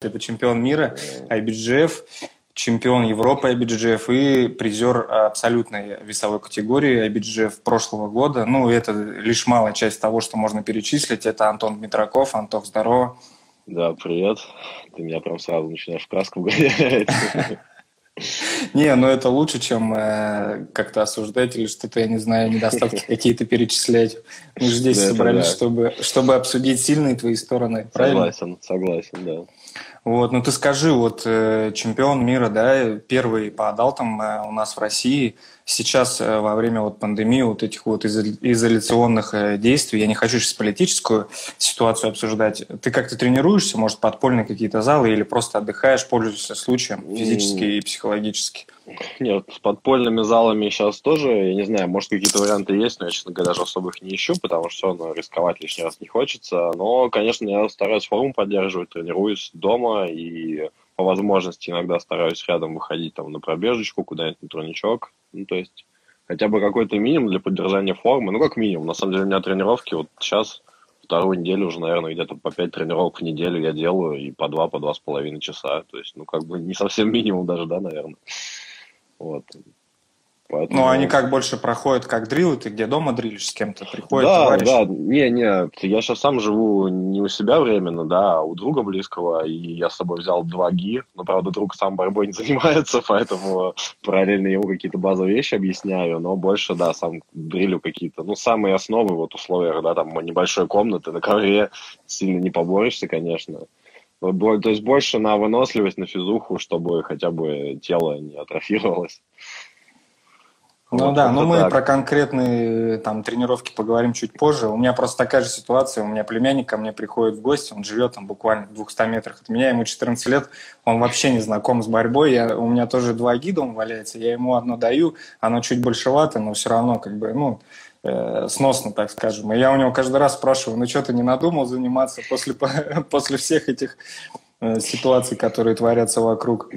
Это чемпион мира IBGF, чемпион Европы IBGF и призер абсолютной весовой категории IBGF прошлого года. Ну, это лишь малая часть того, что можно перечислить. Это Антон Дмитраков. Антох, здорово. Да, привет. Ты меня прям сразу начинаешь в краску гонять. Не, ну это лучше, чем э, как-то осуждать или что-то, я не знаю, недостатки какие-то перечислять. Мы же здесь собрались, чтобы, чтобы обсудить сильные твои стороны, правильно? Согласен, согласен, да. Вот, ну ты скажи, вот э, чемпион мира, да, первый по адалтам э, у нас в России, сейчас э, во время вот пандемии, вот этих вот изоляционных действий, я не хочу сейчас политическую ситуацию обсуждать, ты как-то тренируешься, может, подпольные какие-то залы или просто отдыхаешь, пользуешься случаем физически и психологически? Нет, с подпольными залами сейчас тоже, я не знаю, может, какие-то варианты есть, но я, честно говоря, даже особо их не ищу, потому что все равно рисковать лишний раз не хочется. Но, конечно, я стараюсь форму поддерживать, тренируюсь дома и по возможности иногда стараюсь рядом выходить там на пробежечку, куда-нибудь на турничок. Ну, то есть хотя бы какой-то минимум для поддержания формы. Ну, как минимум. На самом деле у меня тренировки вот сейчас вторую неделю уже, наверное, где-то по пять тренировок в неделю я делаю, и по два, по два с половиной часа. То есть, ну, как бы не совсем минимум даже, да, наверное. Вот. Поэтому... Ну, они как больше проходят, как дрилы, ты где дома дрилишь с кем-то, приходит да, товарищ? Да, не, не, я сейчас сам живу не у себя временно, да, а у друга близкого, и я с собой взял два ги, но, правда, друг сам борьбой не занимается, поэтому параллельно ему какие-то базовые вещи объясняю, но больше, да, сам дрилю какие-то, ну, самые основы, вот, условия, да, там, небольшой комнаты, на ковре сильно не поборешься, конечно, то есть больше на выносливость, на физуху, чтобы хотя бы тело не атрофировалось. Ну вот, да, но мы так. про конкретные там тренировки поговорим чуть позже. У меня просто такая же ситуация. У меня племянник ко мне приходит в гости, он живет там буквально в 200 метрах от меня, ему 14 лет, он вообще не знаком с борьбой. Я, у меня тоже два гида он валяется, я ему одно даю, оно чуть большевато, но все равно как бы, ну, э, сносно, так скажем. И я у него каждый раз спрашиваю, ну что ты не надумал заниматься после, после всех этих Э, ситуаций, которые творятся вокруг.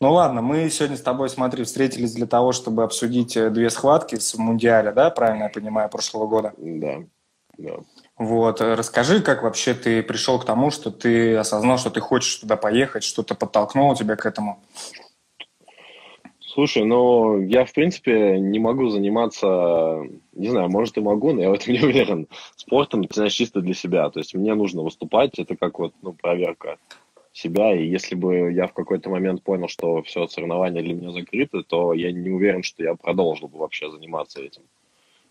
Ну ладно, мы сегодня с тобой, смотри, встретились для того, чтобы обсудить э, две схватки с Мундиаля, да, правильно я понимаю, прошлого года? Да, да. Вот, расскажи, как вообще ты пришел к тому, что ты осознал, что ты хочешь туда поехать, что-то подтолкнуло тебя к этому? Слушай, ну, я, в принципе, не могу заниматься, не знаю, может и могу, но я в этом не уверен, спортом, знаешь, чисто для себя. То есть мне нужно выступать, это как вот, ну, проверка себя, и если бы я в какой-то момент понял, что все соревнования для меня закрыты, то я не уверен, что я продолжил бы вообще заниматься этим.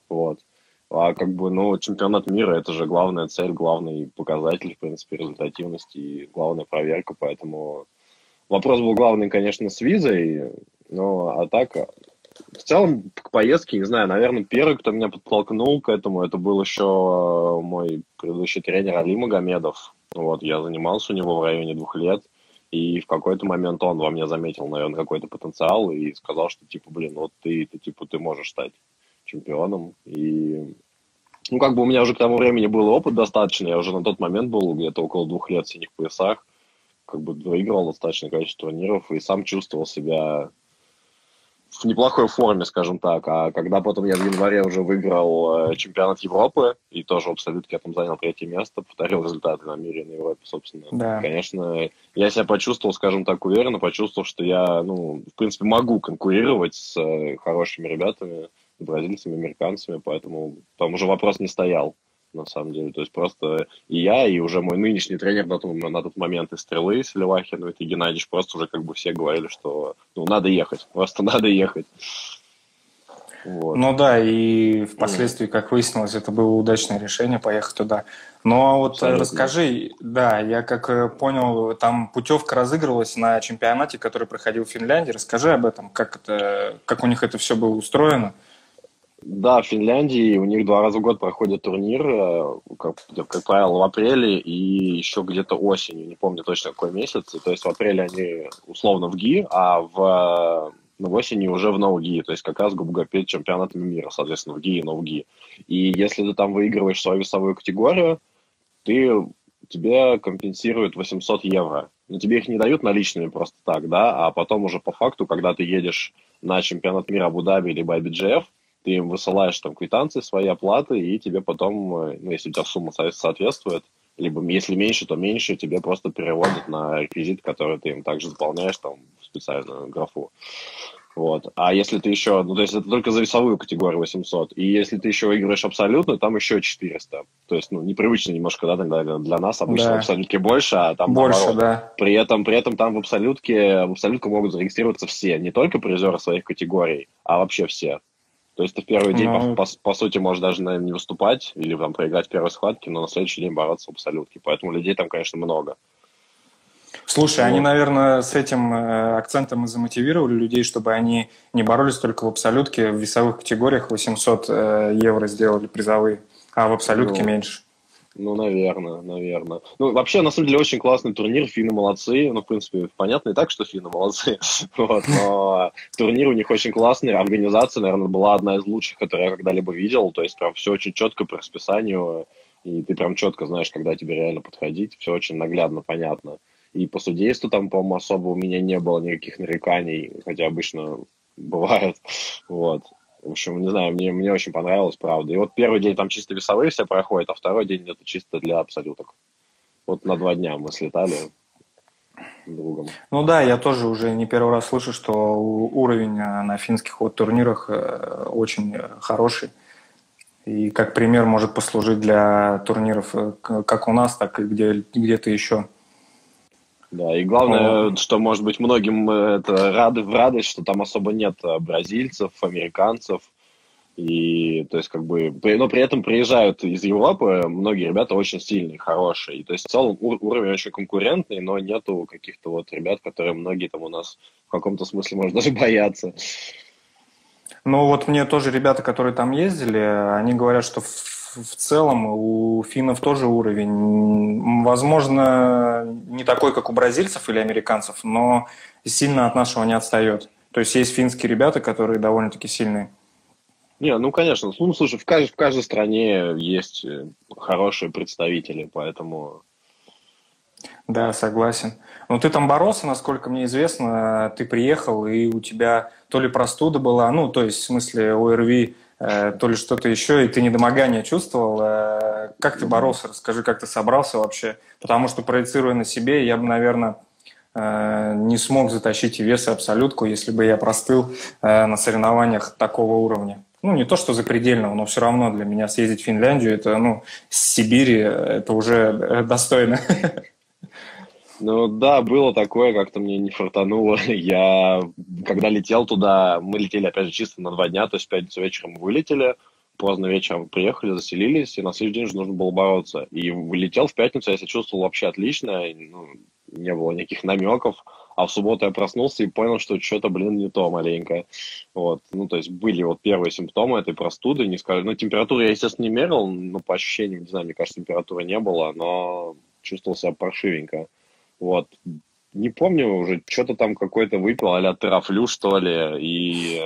Вот. А как бы, ну, чемпионат мира – это же главная цель, главный показатель, в принципе, результативности и главная проверка, поэтому вопрос был главный, конечно, с визой, но а так, в целом, к поездке, не знаю, наверное, первый, кто меня подтолкнул к этому, это был еще мой предыдущий тренер Али Магомедов, вот, я занимался у него в районе двух лет, и в какой-то момент он во мне заметил, наверное, какой-то потенциал и сказал, что, типа, блин, вот ты, ты типа, ты можешь стать чемпионом. И, ну, как бы у меня уже к тому времени был опыт достаточно, я уже на тот момент был где-то около двух лет в синих поясах, как бы выиграл достаточное количество турниров и сам чувствовал себя в неплохой форме, скажем так. А когда потом я в январе уже выиграл э, чемпионат Европы, и тоже в абсолютке я там занял третье место, повторил результаты на мире, на Европе, собственно. Да. Конечно, я себя почувствовал, скажем так, уверенно, почувствовал, что я, ну, в принципе, могу конкурировать с э, хорошими ребятами, бразильцами, американцами, поэтому там уже вопрос не стоял на самом деле. То есть просто и я, и уже мой нынешний тренер на тот, на тот момент из Стрелы, Селивахин, ну, это Геннадьевич, просто уже как бы все говорили, что ну, надо ехать, просто надо ехать. Вот. Ну да, и впоследствии, как выяснилось, это было удачное решение поехать туда. Ну а вот Абсолютно. расскажи, да, я как э, понял, там путевка разыгрывалась на чемпионате, который проходил в Финляндии. Расскажи об этом, как это, как у них это все было устроено. Да, в Финляндии у них два раза в год проходит турнир, э, как, как правило, в апреле и еще где-то осенью, не помню точно какой месяц. То есть в апреле они условно в ГИ, а в, ну, в осени уже в ноу-ГИ, то есть как раз, грубо говоря, перед чемпионатами мира, соответственно, в ГИ и ноу-ГИ. И если ты там выигрываешь свою весовую категорию, ты, тебе компенсируют 800 евро но тебе их не дают наличными просто так, да, а потом уже по факту, когда ты едешь на чемпионат мира Абу-Даби либо IBGF, ты им высылаешь там квитанции, свои оплаты, и тебе потом, э, ну, если у тебя сумма соответствует, либо если меньше, то меньше, тебе просто переводят на реквизит, который ты им также заполняешь там в специальную графу. Вот. А если ты еще, ну, то есть это только за весовую категорию 800. И если ты еще выиграешь абсолютно, там еще 400. То есть, ну, непривычно немножко, да, тогда для нас обычно да. в абсолютке больше, а там больше, наоборот. да. При этом, при этом там в абсолютке, в абсолютке могут зарегистрироваться все, не только призеры своих категорий, а вообще все. То есть ты в первый день, ну... по, по, по сути, можешь даже, наверное, не выступать или там проиграть в первой схватке, но на следующий день бороться в абсолютке. Поэтому людей там, конечно, много. Слушай, вот. они, наверное, с этим э, акцентом и замотивировали людей, чтобы они не боролись только в абсолютке, в весовых категориях 800 э, евро сделали призовые, а в абсолютке ну, меньше. Ну, наверное, наверное. Ну, вообще, на самом деле, очень классный турнир, финны молодцы. Ну, в принципе, понятно и так, что финны молодцы. вот, но турнир у них очень классный, организация, наверное, была одна из лучших, которую я когда-либо видел. То есть, прям все очень четко по расписанию, и ты прям четко знаешь, когда тебе реально подходить. Все очень наглядно, понятно. И по судейству там, по-моему, особо у меня не было никаких нареканий, хотя обычно бывает. Вот. В общем, не знаю, мне, мне очень понравилось, правда. И вот первый день там чисто весовые все проходят, а второй день это чисто для абсолюток. Вот на два дня мы слетали другом. Ну да, я тоже уже не первый раз слышу, что уровень э, на финских вот турнирах э, очень хороший. И как пример может послужить для турниров э, как у нас, так и где, где-то еще. Да, и главное, О. что, может быть, многим э, это рады в радость, что там особо нет э, бразильцев, американцев, и, то есть, как бы, но при этом приезжают из Европы многие ребята очень сильные, хорошие. И, то есть, в целом уровень очень конкурентный, но нету каких-то вот ребят, которые многие там у нас в каком-то смысле, может, даже боятся. Ну, вот мне тоже ребята, которые там ездили, они говорят, что в в целом у финнов тоже уровень, возможно, не такой, как у бразильцев или американцев, но сильно от нашего не отстает. То есть есть финские ребята, которые довольно-таки сильные. Не, ну конечно. Ну, слушай, в каждой, в каждой стране есть э, хорошие представители, поэтому... Да, согласен. Но ты там боролся, насколько мне известно, ты приехал, и у тебя то ли простуда была, ну, то есть, в смысле, ОРВИ то ли что-то еще, и ты недомогание чувствовал. Э, как ты боролся? Расскажи, как ты собрался вообще? Потому что, проецируя на себе, я бы, наверное, э, не смог затащить и вес и абсолютку, если бы я простыл на соревнованиях такого уровня. Ну, не то, что запредельного, но все равно для меня съездить в Финляндию, это, ну, с Сибири, это уже достойно. Ну да, было такое, как-то мне не фартануло. Я, когда летел туда, мы летели, опять же, чисто на два дня, то есть в пятницу вечером вылетели, поздно вечером приехали, заселились, и на следующий день же нужно было бороться. И вылетел в пятницу, я себя чувствовал вообще отлично, ну, не было никаких намеков, а в субботу я проснулся и понял, что что-то, блин, не то маленько. Вот, ну, то есть были вот первые симптомы этой простуды, не скажу, ну, температуру я, естественно, не мерил, но по ощущениям, не знаю, мне кажется, температуры не было, но чувствовал себя паршивенько. Вот. Не помню уже, что-то там какой-то выпил, а-ля терафлю, что ли, и...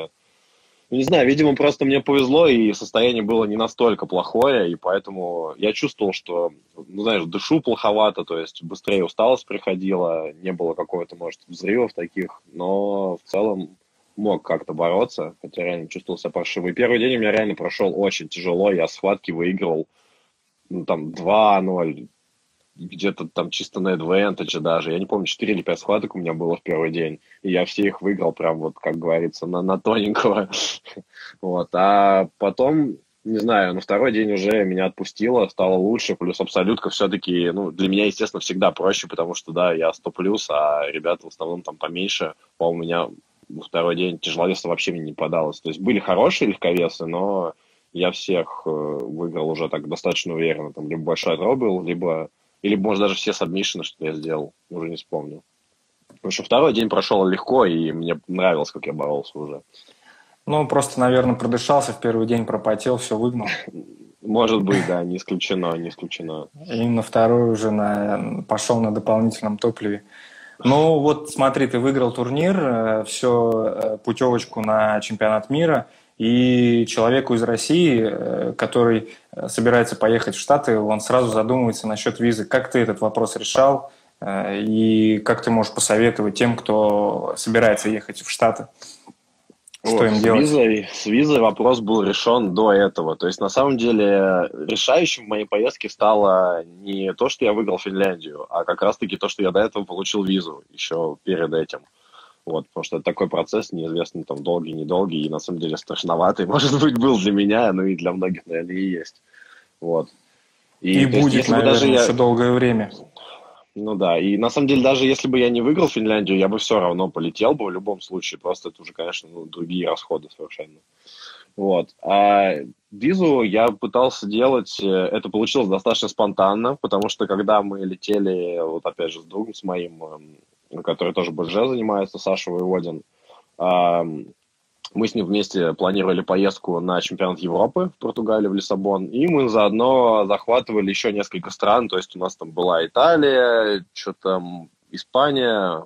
Ну, не знаю, видимо, просто мне повезло, и состояние было не настолько плохое, и поэтому я чувствовал, что, ну, знаешь, дышу плоховато, то есть быстрее усталость приходила, не было какого-то, может, взрывов таких, но в целом мог как-то бороться, хотя реально чувствовал себя паршиво. И первый день у меня реально прошел очень тяжело, я схватки выиграл, ну, там, 2-0, где-то там чисто на Advantage даже. Я не помню, 4 или 5 схваток у меня было в первый день. И я все их выиграл прям вот, как говорится, на, на тоненького. вот. А потом, не знаю, на второй день уже меня отпустило, стало лучше. Плюс абсолютка все-таки, ну, для меня, естественно, всегда проще, потому что, да, я 100 плюс, а ребята в основном там поменьше. По у меня во второй день тяжеловеса вообще мне не подалось. То есть были хорошие легковесы, но я всех э, выиграл уже так достаточно уверенно. Там либо большой дробил, либо или, может, даже все сабмишины, что я сделал. Уже не вспомню. Потому что второй день прошел легко, и мне нравилось, как я боролся уже. Ну, просто, наверное, продышался в первый день, пропотел, все выгнал. Может быть, да, не исключено, не исключено. И на второй уже на, пошел на дополнительном топливе. Ну, вот смотри, ты выиграл турнир, э, все, э, путевочку на чемпионат мира – и человеку из России, э, который э, собирается поехать в Штаты, он сразу задумывается насчет визы. Как ты этот вопрос решал? Э, и как ты можешь посоветовать тем, кто собирается ехать в Штаты? Что вот, им делать? С визой, с визой вопрос был решен до этого. То есть, на самом деле, решающим в моей поездке стало не то, что я выиграл Финляндию, а как раз-таки то, что я до этого получил визу еще перед этим. Вот, потому что такой процесс неизвестно, там, долгий, недолгий, и на самом деле страшноватый, может быть, был для меня, ну и для многих, наверное, и есть. Вот. И, и будет, есть, наверное, даже я... еще долгое время. Ну да, и на самом деле даже если бы я не выиграл Финляндию, я бы все равно полетел бы в любом случае, просто это уже, конечно, ну, другие расходы совершенно. Вот. А визу я пытался делать, э, это получилось достаточно спонтанно, потому что когда мы летели, вот опять же, с другом, с моим, эм, который тоже БЖ занимается, Саша Воеводин, мы с ним вместе планировали поездку на чемпионат Европы в Португалии, в Лиссабон, и мы заодно захватывали еще несколько стран, то есть у нас там была Италия, что-то там Испания,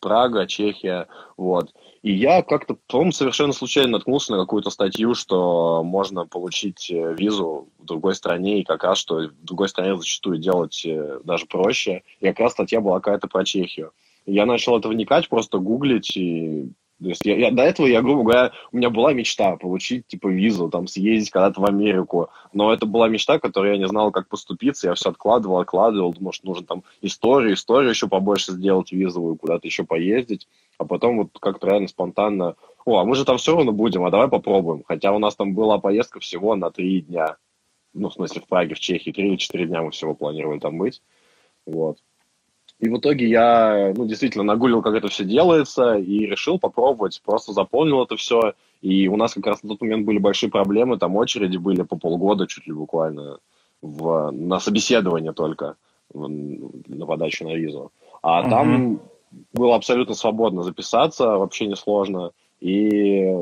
Прага, Чехия, вот. И я как-то, по-моему, совершенно случайно наткнулся на какую-то статью, что можно получить э, визу в другой стране, и как раз, что в другой стране зачастую делать э, даже проще. И как раз статья была какая-то про Чехию. Я начал это вникать, просто гуглить, и то есть я, я, до этого, я, грубо говоря, у меня была мечта получить, типа, визу, там, съездить когда-то в Америку. Но это была мечта, которую я не знал, как поступиться. Я все откладывал, откладывал. Думал, что нужно там историю, историю еще побольше сделать визовую, куда-то еще поездить. А потом вот как-то реально спонтанно, о, а мы же там все равно будем, а давай попробуем. Хотя у нас там была поездка всего на три дня. Ну, в смысле, в Праге, в Чехии. Три или четыре дня мы всего планировали там быть. Вот. И в итоге я, ну, действительно нагулил, как это все делается, и решил попробовать. Просто заполнил это все. И у нас как раз на тот момент были большие проблемы, там очереди были по полгода чуть ли буквально в, на собеседование только, на подачу на визу. А mm-hmm. там было абсолютно свободно записаться, вообще несложно. И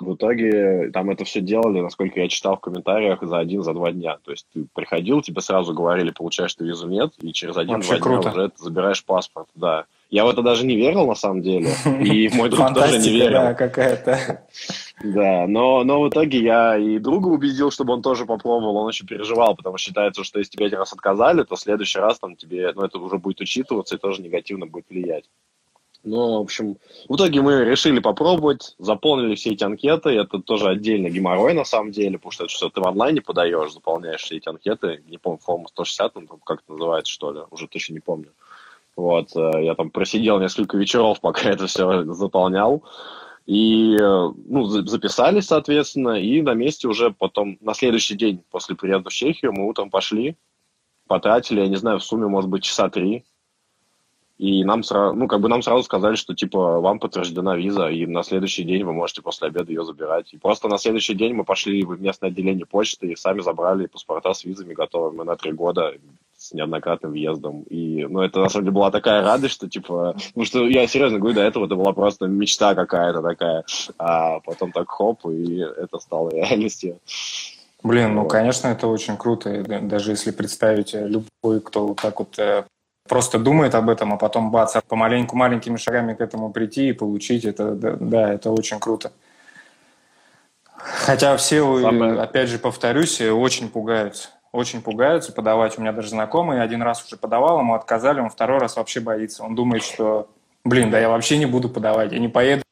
в итоге там это все делали, насколько я читал в комментариях, за один, за два дня. То есть ты приходил, тебе сразу говорили, получаешь ты визу, нет, и через один-два дня уже забираешь паспорт, да. Я в это даже не верил, на самом деле, и мой друг тоже не верил. Да, какая-то. Да, но, но в итоге я и друга убедил, чтобы он тоже попробовал, он очень переживал, потому что считается, что если тебе один раз отказали, то в следующий раз там тебе, ну, это уже будет учитываться и тоже негативно будет влиять. Но, в общем, в итоге мы решили попробовать, заполнили все эти анкеты. Это тоже отдельно геморрой, на самом деле, потому что это что ты в онлайне подаешь, заполняешь все эти анкеты. Не помню, форма 160, ну, как это называется, что ли, уже точно не помню. Вот, э, я там просидел несколько вечеров, пока это все заполнял. И, э, ну, записались, соответственно, и на месте уже потом, на следующий день после приезда в Чехию, мы утром пошли, потратили, я не знаю, в сумме, может быть, часа три и нам сразу, ну, как бы нам сразу сказали, что, типа, вам подтверждена виза, и на следующий день вы можете после обеда ее забирать. И просто на следующий день мы пошли в местное отделение почты и сами забрали паспорта с визами готовыми на три года с неоднократным въездом. И, ну, это, на самом деле, была такая радость, что, типа, ну, что я серьезно говорю, до этого это была просто мечта какая-то такая. А потом так хоп, и это стало реальностью. Блин, ну, конечно, это очень круто. Даже если представить э, любой, кто вот так вот э, просто думает об этом, а потом бац, помаленьку маленькими шагами к этому прийти и получить, это, да, это очень круто. Хотя все, Самое... опять же, повторюсь, очень пугаются. Очень пугаются подавать. У меня даже знакомый один раз уже подавал, ему отказали, он второй раз вообще боится. Он думает, что, блин, да я вообще не буду подавать, я не поеду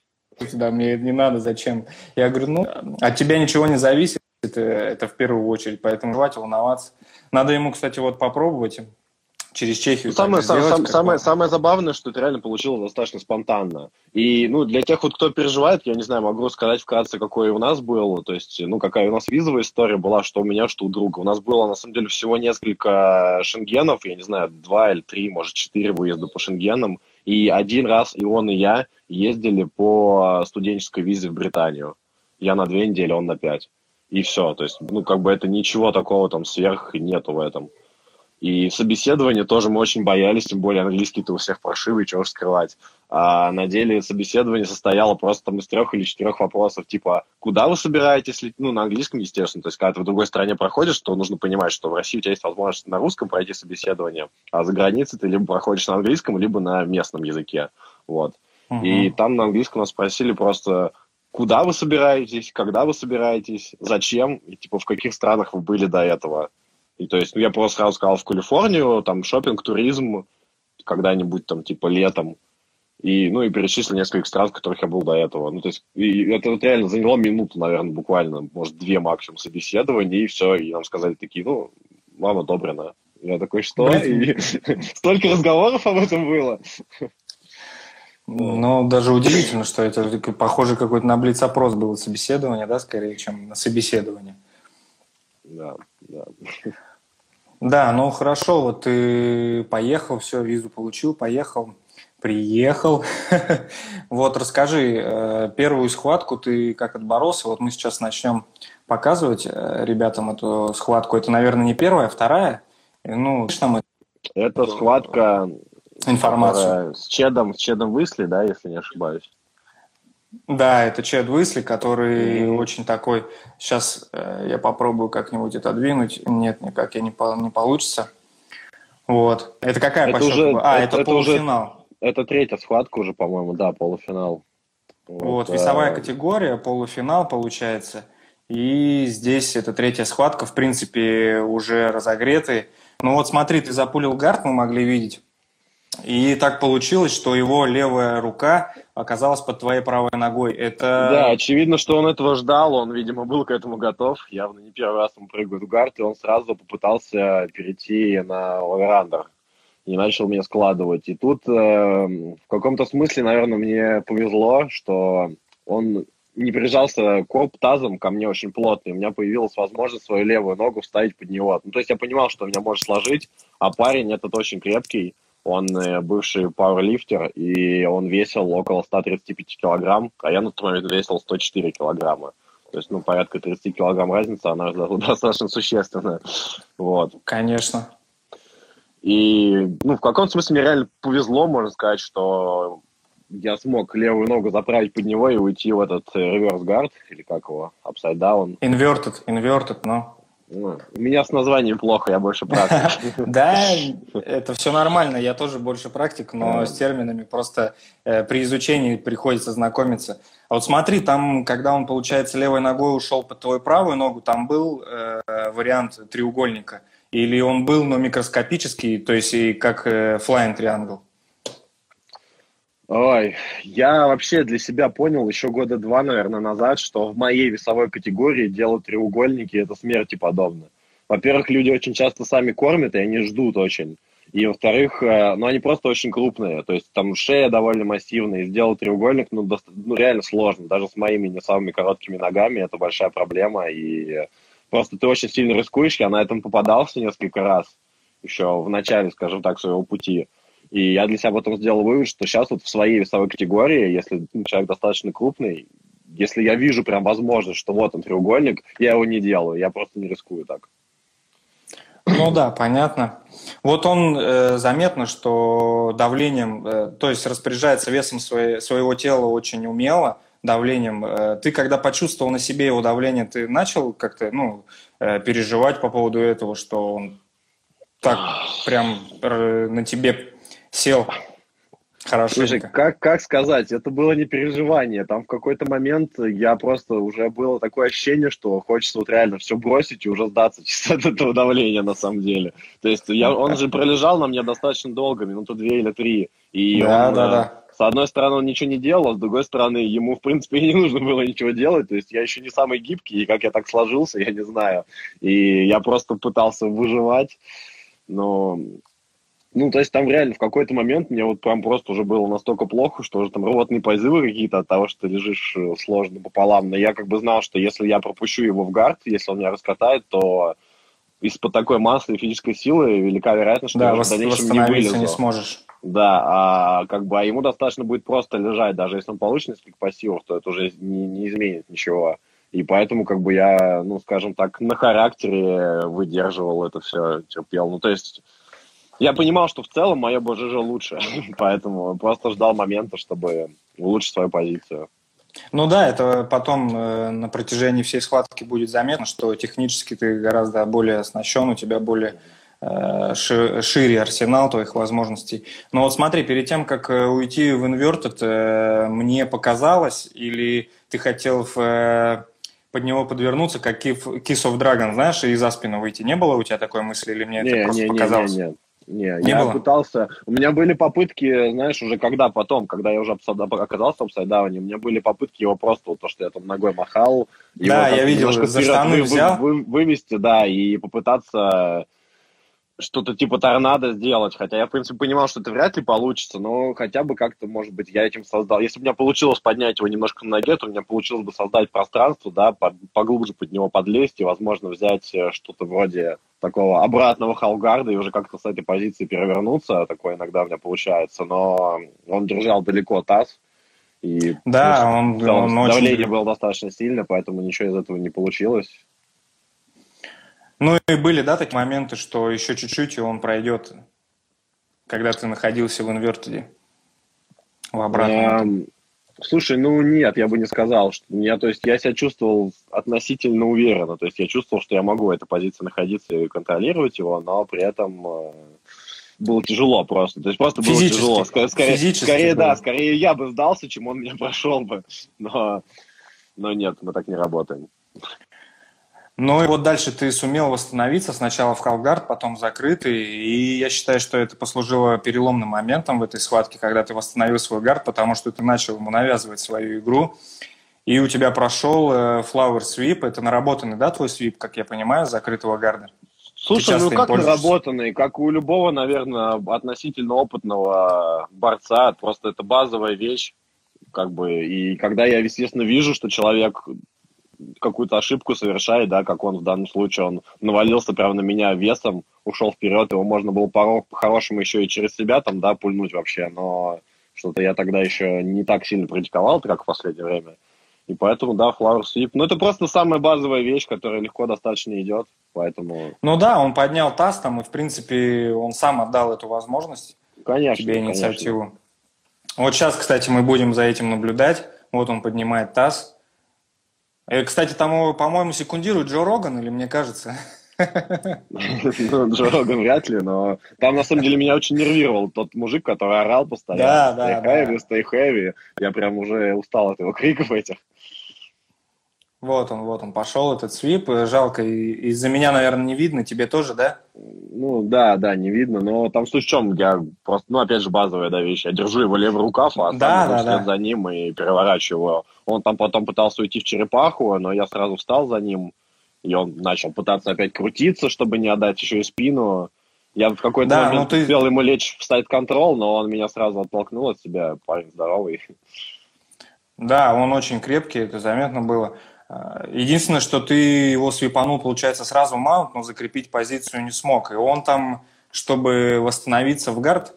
туда, мне не надо, зачем? Я говорю, ну, от тебя ничего не зависит, это, это в первую очередь, поэтому давайте волноваться. Надо ему, кстати, вот попробовать, через Чехию. Ну, самое, сам, сам, самое, самое забавное, что это реально получилось достаточно спонтанно. И ну, для тех, вот, кто переживает, я не знаю, могу сказать вкратце, какой у нас был. То есть, ну, какая у нас визовая история была, что у меня, что у друга. У нас было, на самом деле, всего несколько шенгенов, я не знаю, два или три, может, четыре выезда по шенгенам. И один раз и он, и я ездили по студенческой визе в Британию. Я на две недели, он на пять. И все. То есть, ну, как бы это ничего такого там сверх нету в этом. И собеседование тоже мы очень боялись, тем более английский-то у всех паршивый, чего уж скрывать. А на деле собеседование состояло просто там из трех или четырех вопросов, типа, куда вы собираетесь, ну, на английском, естественно, то есть, когда ты в другой стране проходишь, то нужно понимать, что в России у тебя есть возможность на русском пройти собеседование, а за границей ты либо проходишь на английском, либо на местном языке, вот. Угу. И там на английском нас спросили просто, куда вы собираетесь, когда вы собираетесь, зачем, и, типа, в каких странах вы были до этого. И то есть, ну, я просто сразу сказал в Калифорнию, там, шопинг, туризм, когда-нибудь там, типа, летом. И, ну, и перечислил несколько стран, в которых я был до этого. Ну, то есть, и это вот реально заняло минуту, наверное, буквально, может, две максимум собеседования, и все, и нам сказали такие, ну, вам одобрено. Я такой, что? И столько разговоров об этом было. Ну, даже удивительно, что это похоже какой-то на блиц-опрос было собеседование, да, скорее, чем на собеседование. Да, да. Да, ну хорошо, вот ты поехал, все, визу получил, поехал, приехал. вот расскажи, э, первую схватку ты как отборолся? Вот мы сейчас начнем показывать э, ребятам эту схватку. Это, наверное, не первая, а вторая. Ну, что там это схватка информацию. С Чедом, с Чедом Высли, да, если не ошибаюсь. Да, это Чед Высли, который mm-hmm. очень такой... Сейчас э, я попробую как-нибудь отодвинуть. Нет, никак я не, по, не получится. Вот. Это какая это уже, А, это, это полуфинал. Уже, это третья схватка уже, по-моему, да, полуфинал. Вот, вот весовая а... категория, полуфинал получается. И здесь это третья схватка, в принципе, уже разогретый. Ну вот смотри, ты запулил гард, мы могли видеть. И так получилось, что его левая рука оказалась под твоей правой ногой. Это... Да, очевидно, что он этого ждал, он, видимо, был к этому готов. Явно не первый раз он прыгает в гард, и он сразу попытался перейти на оверандер и начал меня складывать. И тут э, в каком-то смысле, наверное, мне повезло, что он не прижался корп тазом ко мне очень плотно, и у меня появилась возможность свою левую ногу вставить под него. Ну, то есть я понимал, что меня может сложить, а парень этот очень крепкий, он э, бывший пауэрлифтер, и он весил около 135 килограмм, а я на тот момент весил 104 килограмма. То есть, ну, порядка 30 килограмм разница, она достаточно существенная. Вот. Конечно. И, ну, в каком смысле мне реально повезло, можно сказать, что я смог левую ногу заправить под него и уйти в этот реверс гард, или как его, upside down. Inverted, inverted, но... Ну, у меня с названием плохо, я больше практик. Да, это все нормально, я тоже больше практик, но с терминами просто э, при изучении приходится знакомиться. А вот смотри, там, когда он, получается, левой ногой ушел под твою правую ногу, там был э, вариант треугольника. Или он был, но микроскопический, то есть и как э, flying triangle? Ой, я вообще для себя понял еще года два, наверное, назад, что в моей весовой категории делать треугольники – это смерти подобно. Во-первых, люди очень часто сами кормят, и они ждут очень. И во-вторых, э, ну, они просто очень крупные. То есть там шея довольно массивная, и сделать треугольник, ну, доста- ну, реально сложно. Даже с моими не самыми короткими ногами это большая проблема. И просто ты очень сильно рискуешь. Я на этом попадался несколько раз еще в начале, скажем так, своего пути. И я для себя потом сделал вывод, что сейчас вот в своей весовой категории, если человек достаточно крупный, если я вижу прям возможность, что вот он треугольник, я его не делаю, я просто не рискую так. Ну да, понятно. Вот он э, заметно, что давлением, э, то есть распоряжается весом своей, своего тела очень умело, давлением. Э, ты когда почувствовал на себе его давление, ты начал как-то ну, э, переживать по поводу этого, что он так прям э, на тебе Сел. Хорошо. Слушай, как, как сказать, это было не переживание. Там в какой-то момент я просто уже было такое ощущение, что хочется вот реально все бросить и уже сдаться чисто от этого давления на самом деле. То есть я, он же пролежал на мне достаточно долго, минуту две или три. И да, он, да, да. С одной стороны, он ничего не делал, а с другой стороны, ему, в принципе, и не нужно было ничего делать. То есть я еще не самый гибкий, и как я так сложился, я не знаю. И я просто пытался выживать. Но ну, то есть там реально в какой-то момент мне вот прям просто уже было настолько плохо, что уже там рвотные позывы какие-то от того, что ты лежишь э, сложно пополам. Но я как бы знал, что если я пропущу его в гард, если он меня раскатает, то из-под такой массы и физической силы велика вероятность, что да, я в дальнейшем не вылезу. не сможешь. Да, а как бы а ему достаточно будет просто лежать, даже если он получит несколько пассивов, то это уже не, не изменит ничего. И поэтому, как бы я, ну, скажем так, на характере выдерживал это все, терпел. Ну, то есть я понимал, что в целом мое БЖЖ лучше, поэтому просто ждал момента, чтобы улучшить свою позицию. Ну да, это потом э, на протяжении всей схватки будет заметно, что технически ты гораздо более оснащен, у тебя более э, шире арсенал твоих возможностей. Но вот смотри, перед тем, как э, уйти в инвертед, э, мне показалось, или ты хотел в под него подвернуться, как Kiss of Dragon, знаешь, и за спину выйти. Не было у тебя такой мысли, или мне не, это просто не, показалось? Не, не, не. Не, не я было? пытался... У меня были попытки, знаешь, уже когда потом, когда я уже оказался в апсайдауне, у меня были попытки его просто, вот то, что я там ногой махал, да, я видел, за штаны вы, взял. Вы, вы, вывести, да, и попытаться что-то типа торнадо сделать, хотя я, в принципе, понимал, что это вряд ли получится, но хотя бы как-то, может быть, я этим создал. Если бы у меня получилось поднять его немножко на ноге, то у меня получилось бы создать пространство, да, поглубже под него подлезть и, возможно, взять э, что-то вроде такого обратного халгарда и уже как-то с этой позиции перевернуться. Такое иногда у меня получается, но он держал далеко таз, и да, он, он давление очень... было достаточно сильно, поэтому ничего из этого не получилось. Ну и были, да, такие моменты, что еще чуть-чуть, и он пройдет, когда ты находился в инверторе в обратном. Слушай, ну нет, я бы не сказал. Что, я, то есть я себя чувствовал относительно уверенно. То есть я чувствовал, что я могу в этой позиции находиться и контролировать его, но при этом э, было тяжело просто. То есть просто было тяжело. Скорее, скорее, скорее да, скорее я бы сдался, чем он меня прошел бы. Но, но нет, мы так не работаем. Ну и вот дальше ты сумел восстановиться, сначала в Халгард, потом закрытый, и я считаю, что это послужило переломным моментом в этой схватке, когда ты восстановил свой гард, потому что ты начал ему навязывать свою игру, и у тебя прошел э, Flower Sweep, это наработанный, да, твой свип, как я понимаю, закрытого гарда? Слушай, ну как наработанный, как у любого, наверное, относительно опытного борца, просто это базовая вещь, как бы, и когда я, естественно, вижу, что человек какую-то ошибку совершает, да, как он в данном случае, он навалился прямо на меня весом, ушел вперед, его можно было по-хорошему еще и через себя там, да, пульнуть вообще, но что-то я тогда еще не так сильно практиковал, как в последнее время. И поэтому, да, Flower Sweep. Ну, это просто самая базовая вещь, которая легко достаточно идет, поэтому... Ну да, он поднял таз там, и, в принципе, он сам отдал эту возможность конечно, тебе инициативу. Конечно. Вот сейчас, кстати, мы будем за этим наблюдать. Вот он поднимает таз, кстати, там, по-моему, секундирует Джо Роган, или мне кажется? Ну, Джо Роган вряд ли, но там, на самом деле, меня очень нервировал тот мужик, который орал постоянно. Да, да, stay heavy, stay heavy. Я прям уже устал от его криков этих. Вот он, вот он пошел, этот свип. Жалко, из-за меня, наверное, не видно. Тебе тоже, да? Ну, да, да, не видно. Но там суть в чем? Я просто, ну, опять же, базовая да, вещь. Я держу его левый рукав, а да, сам да, да. за ним и переворачиваю его. Он там потом пытался уйти в черепаху, но я сразу встал за ним. И он начал пытаться опять крутиться, чтобы не отдать еще и спину. Я в какой-то да, момент ты... успел ему лечь в сайт-контрол, но он меня сразу оттолкнул от себя. Парень здоровый. Да, он очень крепкий, это заметно было. Э, единственное, что ты его свипанул, получается, сразу маунт, но закрепить позицию не смог. И он там, чтобы восстановиться в гард,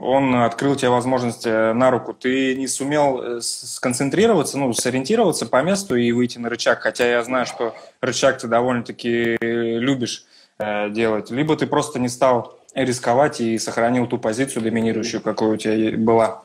он открыл тебе возможность э, на руку. Ты не сумел э, сконцентрироваться, ну, сориентироваться по месту и выйти на рычаг, хотя я знаю, что рычаг ты довольно-таки любишь делать. Либо ты просто не стал рисковать и сохранил ту позицию доминирующую, какой у тебя была.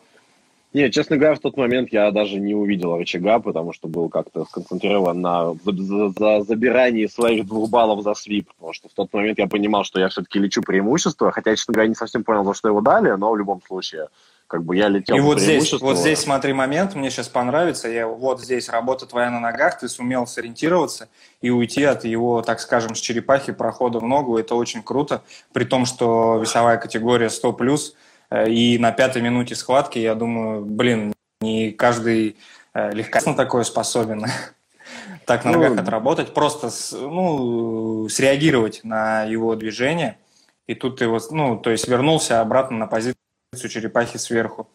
Не, честно говоря, в тот момент я даже не увидел рычага, потому что был как-то сконцентрирован на за, за, за забирании своих двух баллов за свип, потому что в тот момент я понимал, что я все-таки лечу преимущество, хотя, честно говоря, не совсем понял, за что его дали, но в любом случае, как бы я летел И вот здесь, вот здесь смотри момент, мне сейчас понравится, я вот здесь работа твоя на ногах, ты сумел сориентироваться и уйти от его, так скажем, с черепахи прохода в ногу, это очень круто, при том, что весовая категория 100+, Э, и на пятой минуте схватки, я думаю, блин, не каждый э, легко на такое способен так на ногах ну, отработать, просто ну, среагировать на его движение. И тут ты вот, ну, то есть вернулся обратно на позицию черепахи сверху.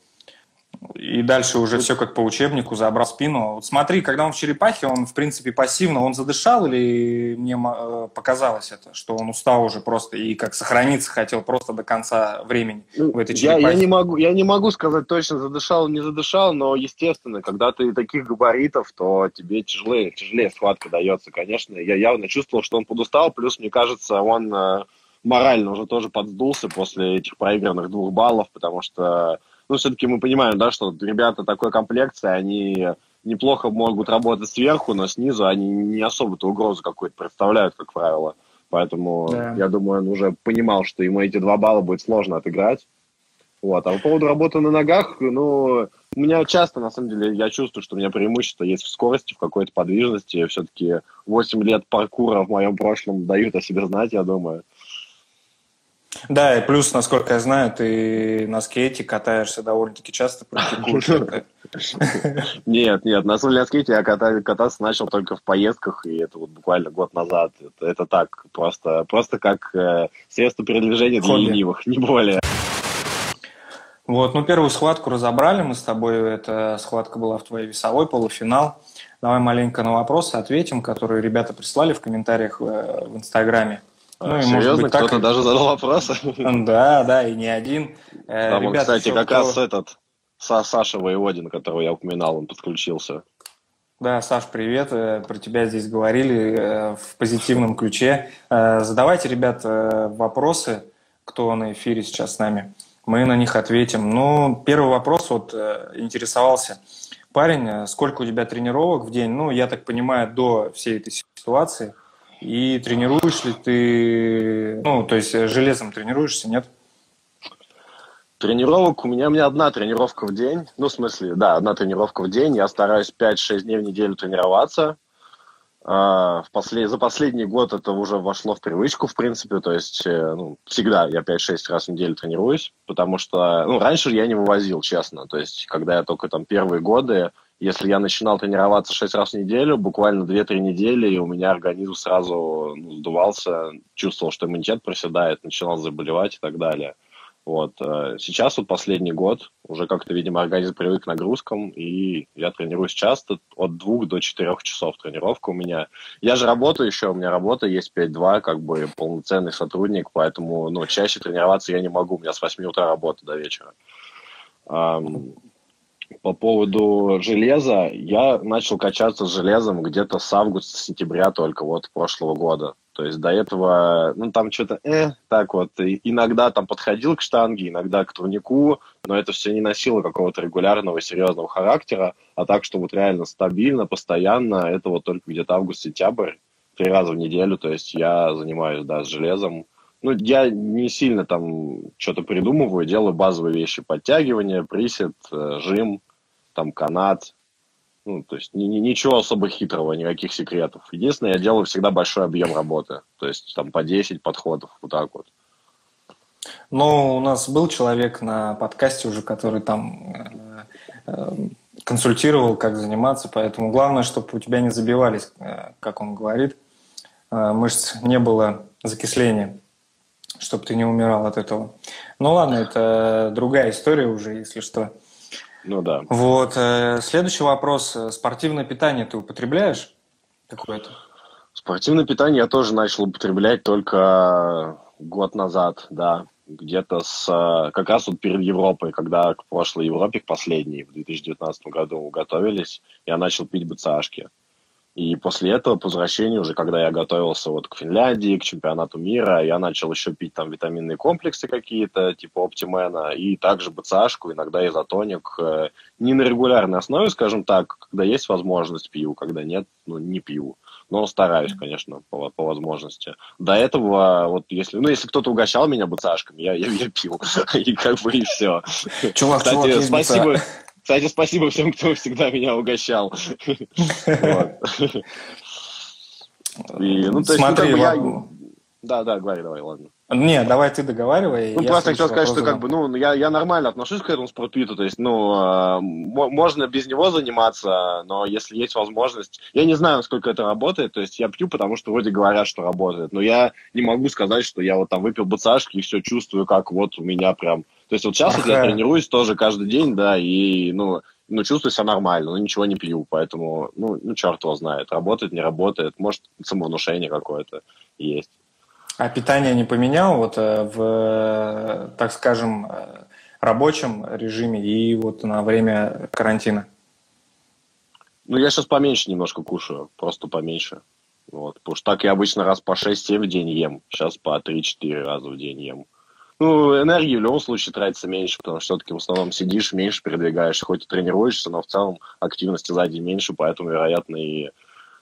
И дальше уже все как по учебнику, забрал спину. Вот смотри, когда он в черепахе, он, в принципе, пассивно, он задышал или мне э, показалось это, что он устал уже просто и как сохраниться хотел просто до конца времени ну, в этой черепахе? Я, я, не могу, я не могу сказать точно, задышал, не задышал, но, естественно, когда ты таких габаритов, то тебе тяжелее, тяжелее схватка дается, конечно. Я явно чувствовал, что он подустал, плюс, мне кажется, он э, морально уже тоже подсдулся после этих проигранных двух баллов, потому что ну, все-таки мы понимаем, да, что ребята такой комплекции, они неплохо могут работать сверху, но снизу они не особо-то угрозу какую-то представляют, как правило. Поэтому да. я думаю, он уже понимал, что ему эти два балла будет сложно отыграть. Вот. А по поводу работы на ногах, ну, У меня часто, на самом деле, я чувствую, что у меня преимущество есть в скорости, в какой-то подвижности. Все-таки 8 лет паркура в моем прошлом дают о себе знать, я думаю. Да, и плюс, насколько я знаю, ты на скейте катаешься довольно-таки часто, практикуешь Нет, нет, на самом деле на скейте я кататься начал только в поездках, и это вот буквально год назад. Это, это так, просто, просто как э, средство передвижения для ленивых, не более. Вот, ну первую схватку разобрали мы с тобой. Эта схватка была в твоей весовой полуфинал. Давай маленько на вопросы ответим, которые ребята прислали в комментариях э, в Инстаграме. Ну, и, Серьезно, кто-то даже задал вопросы? Да, да, и не один. Э, Там, Ребята, кстати, как кто... раз этот Саша Воеводин, которого я упоминал, он подключился. Да, Саш, привет. Э, про тебя здесь говорили в позитивном ключе. Задавайте, ребят, вопросы, кто на эфире сейчас с нами мы на них ответим. Ну, первый вопрос вот э, интересовался. Парень, э, сколько у тебя тренировок в день? Ну, я так понимаю, до всей этой ситуации. И тренируешь ли ты, ну, то есть э, железом тренируешься, нет? Тренировок у меня, у меня одна тренировка в день. Ну, в смысле, да, одна тренировка в день. Я стараюсь 5-6 дней в неделю тренироваться. А, в послед... За последний год это уже вошло в привычку, в принципе, то есть э, ну, всегда я 5-6 раз в неделю тренируюсь, потому что ну, раньше я не вывозил, честно, то есть когда я только там первые годы, если я начинал тренироваться 6 раз в неделю, буквально 2-3 недели, и у меня организм сразу ну, сдувался, чувствовал, что иммунитет проседает, начинал заболевать и так далее. Вот. Э, сейчас вот последний год уже как-то, видимо, организм привык к нагрузкам, и я тренируюсь часто, от двух до четырех часов тренировка у меня. Я же работаю еще, у меня работа есть 5-2, как бы полноценный сотрудник, поэтому ну, чаще тренироваться я не могу, у меня с 8 утра работа до вечера. По поводу железа, я начал качаться с железом где-то с августа-сентября только вот прошлого года. То есть до этого, ну, там что-то, э, так вот, и иногда там подходил к штанге, иногда к турнику, но это все не носило какого-то регулярного, серьезного характера, а так, что вот реально стабильно, постоянно, это вот только где-то август-сентябрь, три раза в неделю, то есть я занимаюсь, да, с железом. Ну, я не сильно там что-то придумываю, делаю базовые вещи, подтягивания, присед, э, жим, там канат, ну, то есть ни, ни, ничего особо хитрого, никаких секретов. Единственное, я делаю всегда большой объем работы. То есть там по 10 подходов, вот так вот. Ну, у нас был человек на подкасте уже, который там э, э, консультировал, как заниматься, поэтому главное, чтобы у тебя не забивались, как он говорит, мышц, не было закисления, чтобы ты не умирал от этого. Ну ладно, это другая история уже, если что. Ну да. Вот. Э, следующий вопрос. Спортивное питание ты употребляешь какое-то? Спортивное питание я тоже начал употреблять только год назад, да. Где-то с как раз вот перед Европой, когда к прошлой Европе, к последней, в 2019 году готовились, я начал пить БЦАшки. И после этого, по возвращению, уже когда я готовился вот к Финляндии, к чемпионату мира, я начал еще пить там витаминные комплексы какие-то, типа Оптимена, и также БЦАшку, иногда изотоник. Э, не на регулярной основе, скажем так, когда есть возможность пью, когда нет, ну, не пью. Но стараюсь, конечно, по, по возможности. До этого, вот если, ну, если кто-то угощал меня БЦАшками, я, я, я пил. И как бы и все. Чувак, Кстати, чувак, спасибо. Кстати, спасибо всем, кто всегда меня угощал. ну, Смотри, я... Да, да, говори давай, ладно. Не, давай ты договаривай. Ну, просто хотел сказать, что как бы, ну, я, я нормально отношусь к этому спортпиту, то есть, ну, э, можно без него заниматься, но если есть возможность, я не знаю, насколько это работает, то есть я пью, потому что вроде говорят, что работает, но я не могу сказать, что я вот там выпил бацашки и все чувствую, как вот у меня прям, то есть вот сейчас вот я тренируюсь тоже каждый день, да, и, ну, ну, чувствую себя нормально, но ничего не пью, поэтому, ну, ну, черт его знает, работает, не работает, может, самовнушение какое-то есть. А питание не поменял вот э, в, так скажем, э, рабочем режиме и вот на время карантина? Ну, я сейчас поменьше немножко кушаю, просто поменьше. Вот, потому что так я обычно раз по 6-7 в день ем, сейчас по 3-4 раза в день ем. Ну, энергии в любом случае тратится меньше, потому что все-таки в основном сидишь, меньше передвигаешься, хоть и тренируешься, но в целом активности сзади меньше, поэтому, вероятно, и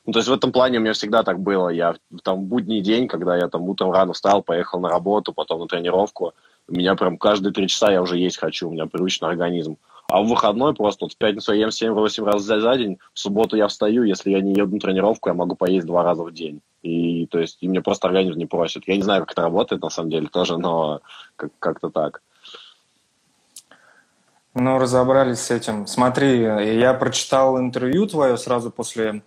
ну, то есть в этом плане у меня всегда так было. Я там будний день, когда я там утром рано встал, поехал на работу, потом на тренировку, у меня прям каждые три часа я уже есть хочу, у меня привычный организм. А в выходной просто вот в пятницу я ем 7-8 раз за, за день, в субботу я встаю, если я не еду на тренировку, я могу поесть два раза в день. И то есть и мне просто организм не просит. Я не знаю, как это работает на самом деле тоже, но как- как-то так. Ну, разобрались с этим. Смотри, я прочитал интервью твое сразу после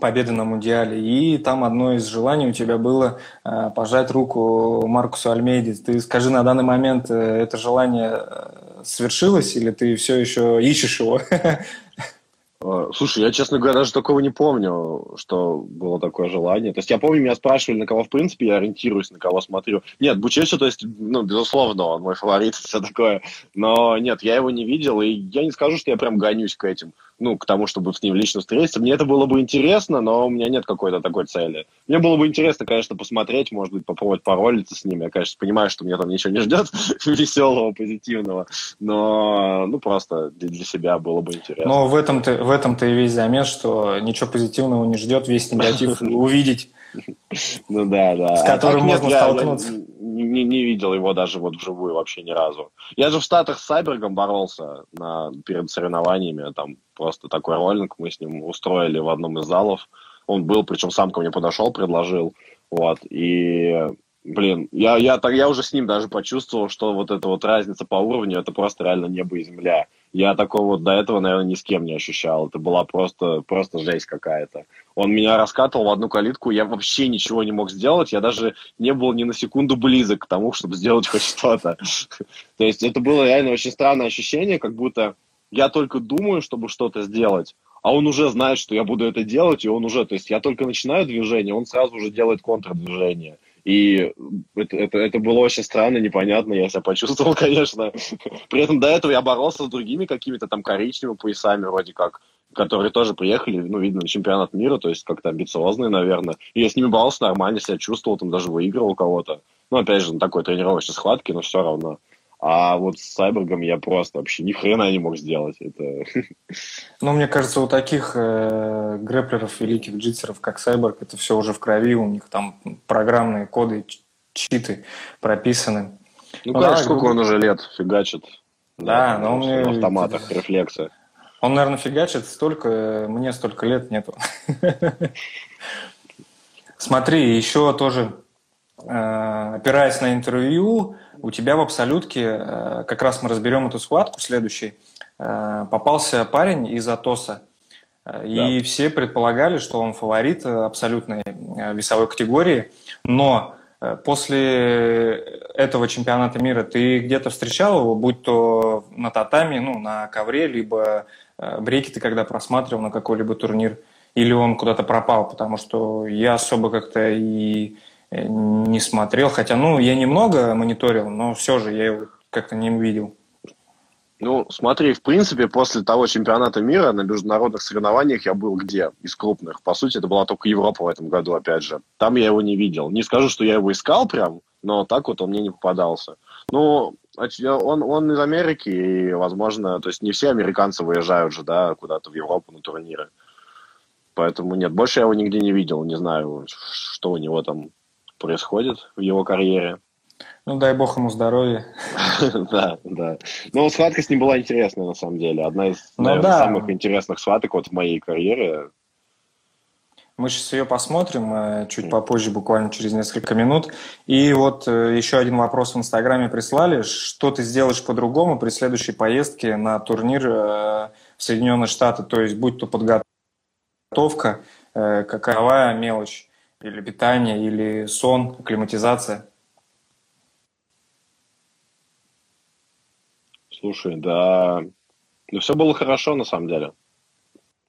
победы на Мундиале, и там одно из желаний у тебя было э, пожать руку Маркусу Альмейде. Ты скажи, на данный момент э, это желание э, свершилось, или ты все еще ищешь его? Э, слушай, я, честно говоря, даже такого не помню, что было такое желание. То есть я помню, меня спрашивали, на кого в принципе я ориентируюсь, на кого смотрю. Нет, Бучечо, то есть, ну, безусловно, он мой фаворит, все такое. Но нет, я его не видел, и я не скажу, что я прям гонюсь к этим ну, к тому, чтобы с ним лично встретиться. Мне это было бы интересно, но у меня нет какой-то такой цели. Мне было бы интересно, конечно, посмотреть, может быть, попробовать паролиться с ним. Я, конечно, понимаю, что меня там ничего не ждет веселого, позитивного, но, ну, просто для, для себя было бы интересно. Но в этом-то, в этом-то и весь замес, что ничего позитивного не ждет, весь негатив увидеть. Ну да, да. С которым можно столкнуться не, не видел его даже вот вживую вообще ни разу. Я же в Штатах с Сайбергом боролся на, перед соревнованиями, там просто такой роллинг мы с ним устроили в одном из залов. Он был, причем сам ко мне подошел, предложил, вот, и блин, я, я, я уже с ним даже почувствовал, что вот эта вот разница по уровню, это просто реально небо и земля. Я такого до этого, наверное, ни с кем не ощущал. Это была просто, просто жесть какая-то. Он меня раскатывал в одну калитку, я вообще ничего не мог сделать. Я даже не был ни на секунду близок к тому, чтобы сделать хоть что-то. То есть это было реально очень странное ощущение, как будто я только думаю, чтобы что-то сделать, а он уже знает, что я буду это делать, и он уже, то есть я только начинаю движение, он сразу уже делает контрдвижение. И это, это, это было очень странно, непонятно, я себя почувствовал, конечно. При этом до этого я боролся с другими какими-то там коричневыми поясами вроде как, которые тоже приехали, ну, видно, на чемпионат мира, то есть как-то амбициозные, наверное. И я с ними боролся нормально, себя чувствовал, там даже выигрывал кого-то. Ну, опять же, на такой тренировочной схватке, но все равно. А вот с Сайбергом я просто вообще ни хрена не мог сделать. Это... Ну, мне кажется, у таких э, грэплеров, великих джитсеров, как Сайберг, это все уже в крови, у них там программные коды, читы прописаны. Ну, ну конечно, да, сколько он уже лет фигачит. Да, но он... В автоматах, рефлексы. Он, наверное, фигачит столько, мне столько лет нету. Смотри, еще тоже, э, опираясь на интервью, у тебя в абсолютке, э, как раз мы разберем эту схватку следующей, э, попался парень из Атоса. Э, и да. все предполагали, что он фаворит абсолютной весовой категории. Но после этого чемпионата мира ты где-то встречал его, будь то на татами, ну, на ковре, либо брейки ты когда просматривал на какой-либо турнир, или он куда-то пропал, потому что я особо как-то и не смотрел, хотя, ну, я немного мониторил, но все же я его как-то не увидел. Ну, смотри, в принципе, после того чемпионата мира на международных соревнованиях я был где? Из крупных. По сути, это была только Европа в этом году, опять же. Там я его не видел. Не скажу, что я его искал прям, но так вот он мне не попадался. Ну, он, он из Америки, и, возможно, то есть не все американцы выезжают же, да, куда-то в Европу на турниры. Поэтому нет, больше я его нигде не видел. Не знаю, что у него там происходит в его карьере. Ну, дай бог ему здоровья. Да, да. Но схватка с ним была интересная, на самом деле. Одна из ну, наверное, да. самых интересных схваток вот в моей карьере. Мы сейчас ее посмотрим э, чуть попозже, буквально через несколько минут. И вот э, еще один вопрос в Инстаграме прислали. Что ты сделаешь по-другому при следующей поездке на турнир э, в Соединенные Штаты? То есть, будь то подготовка, какова мелочь? Или питание, или сон, акклиматизация? Слушай, да, ну все было хорошо на самом деле.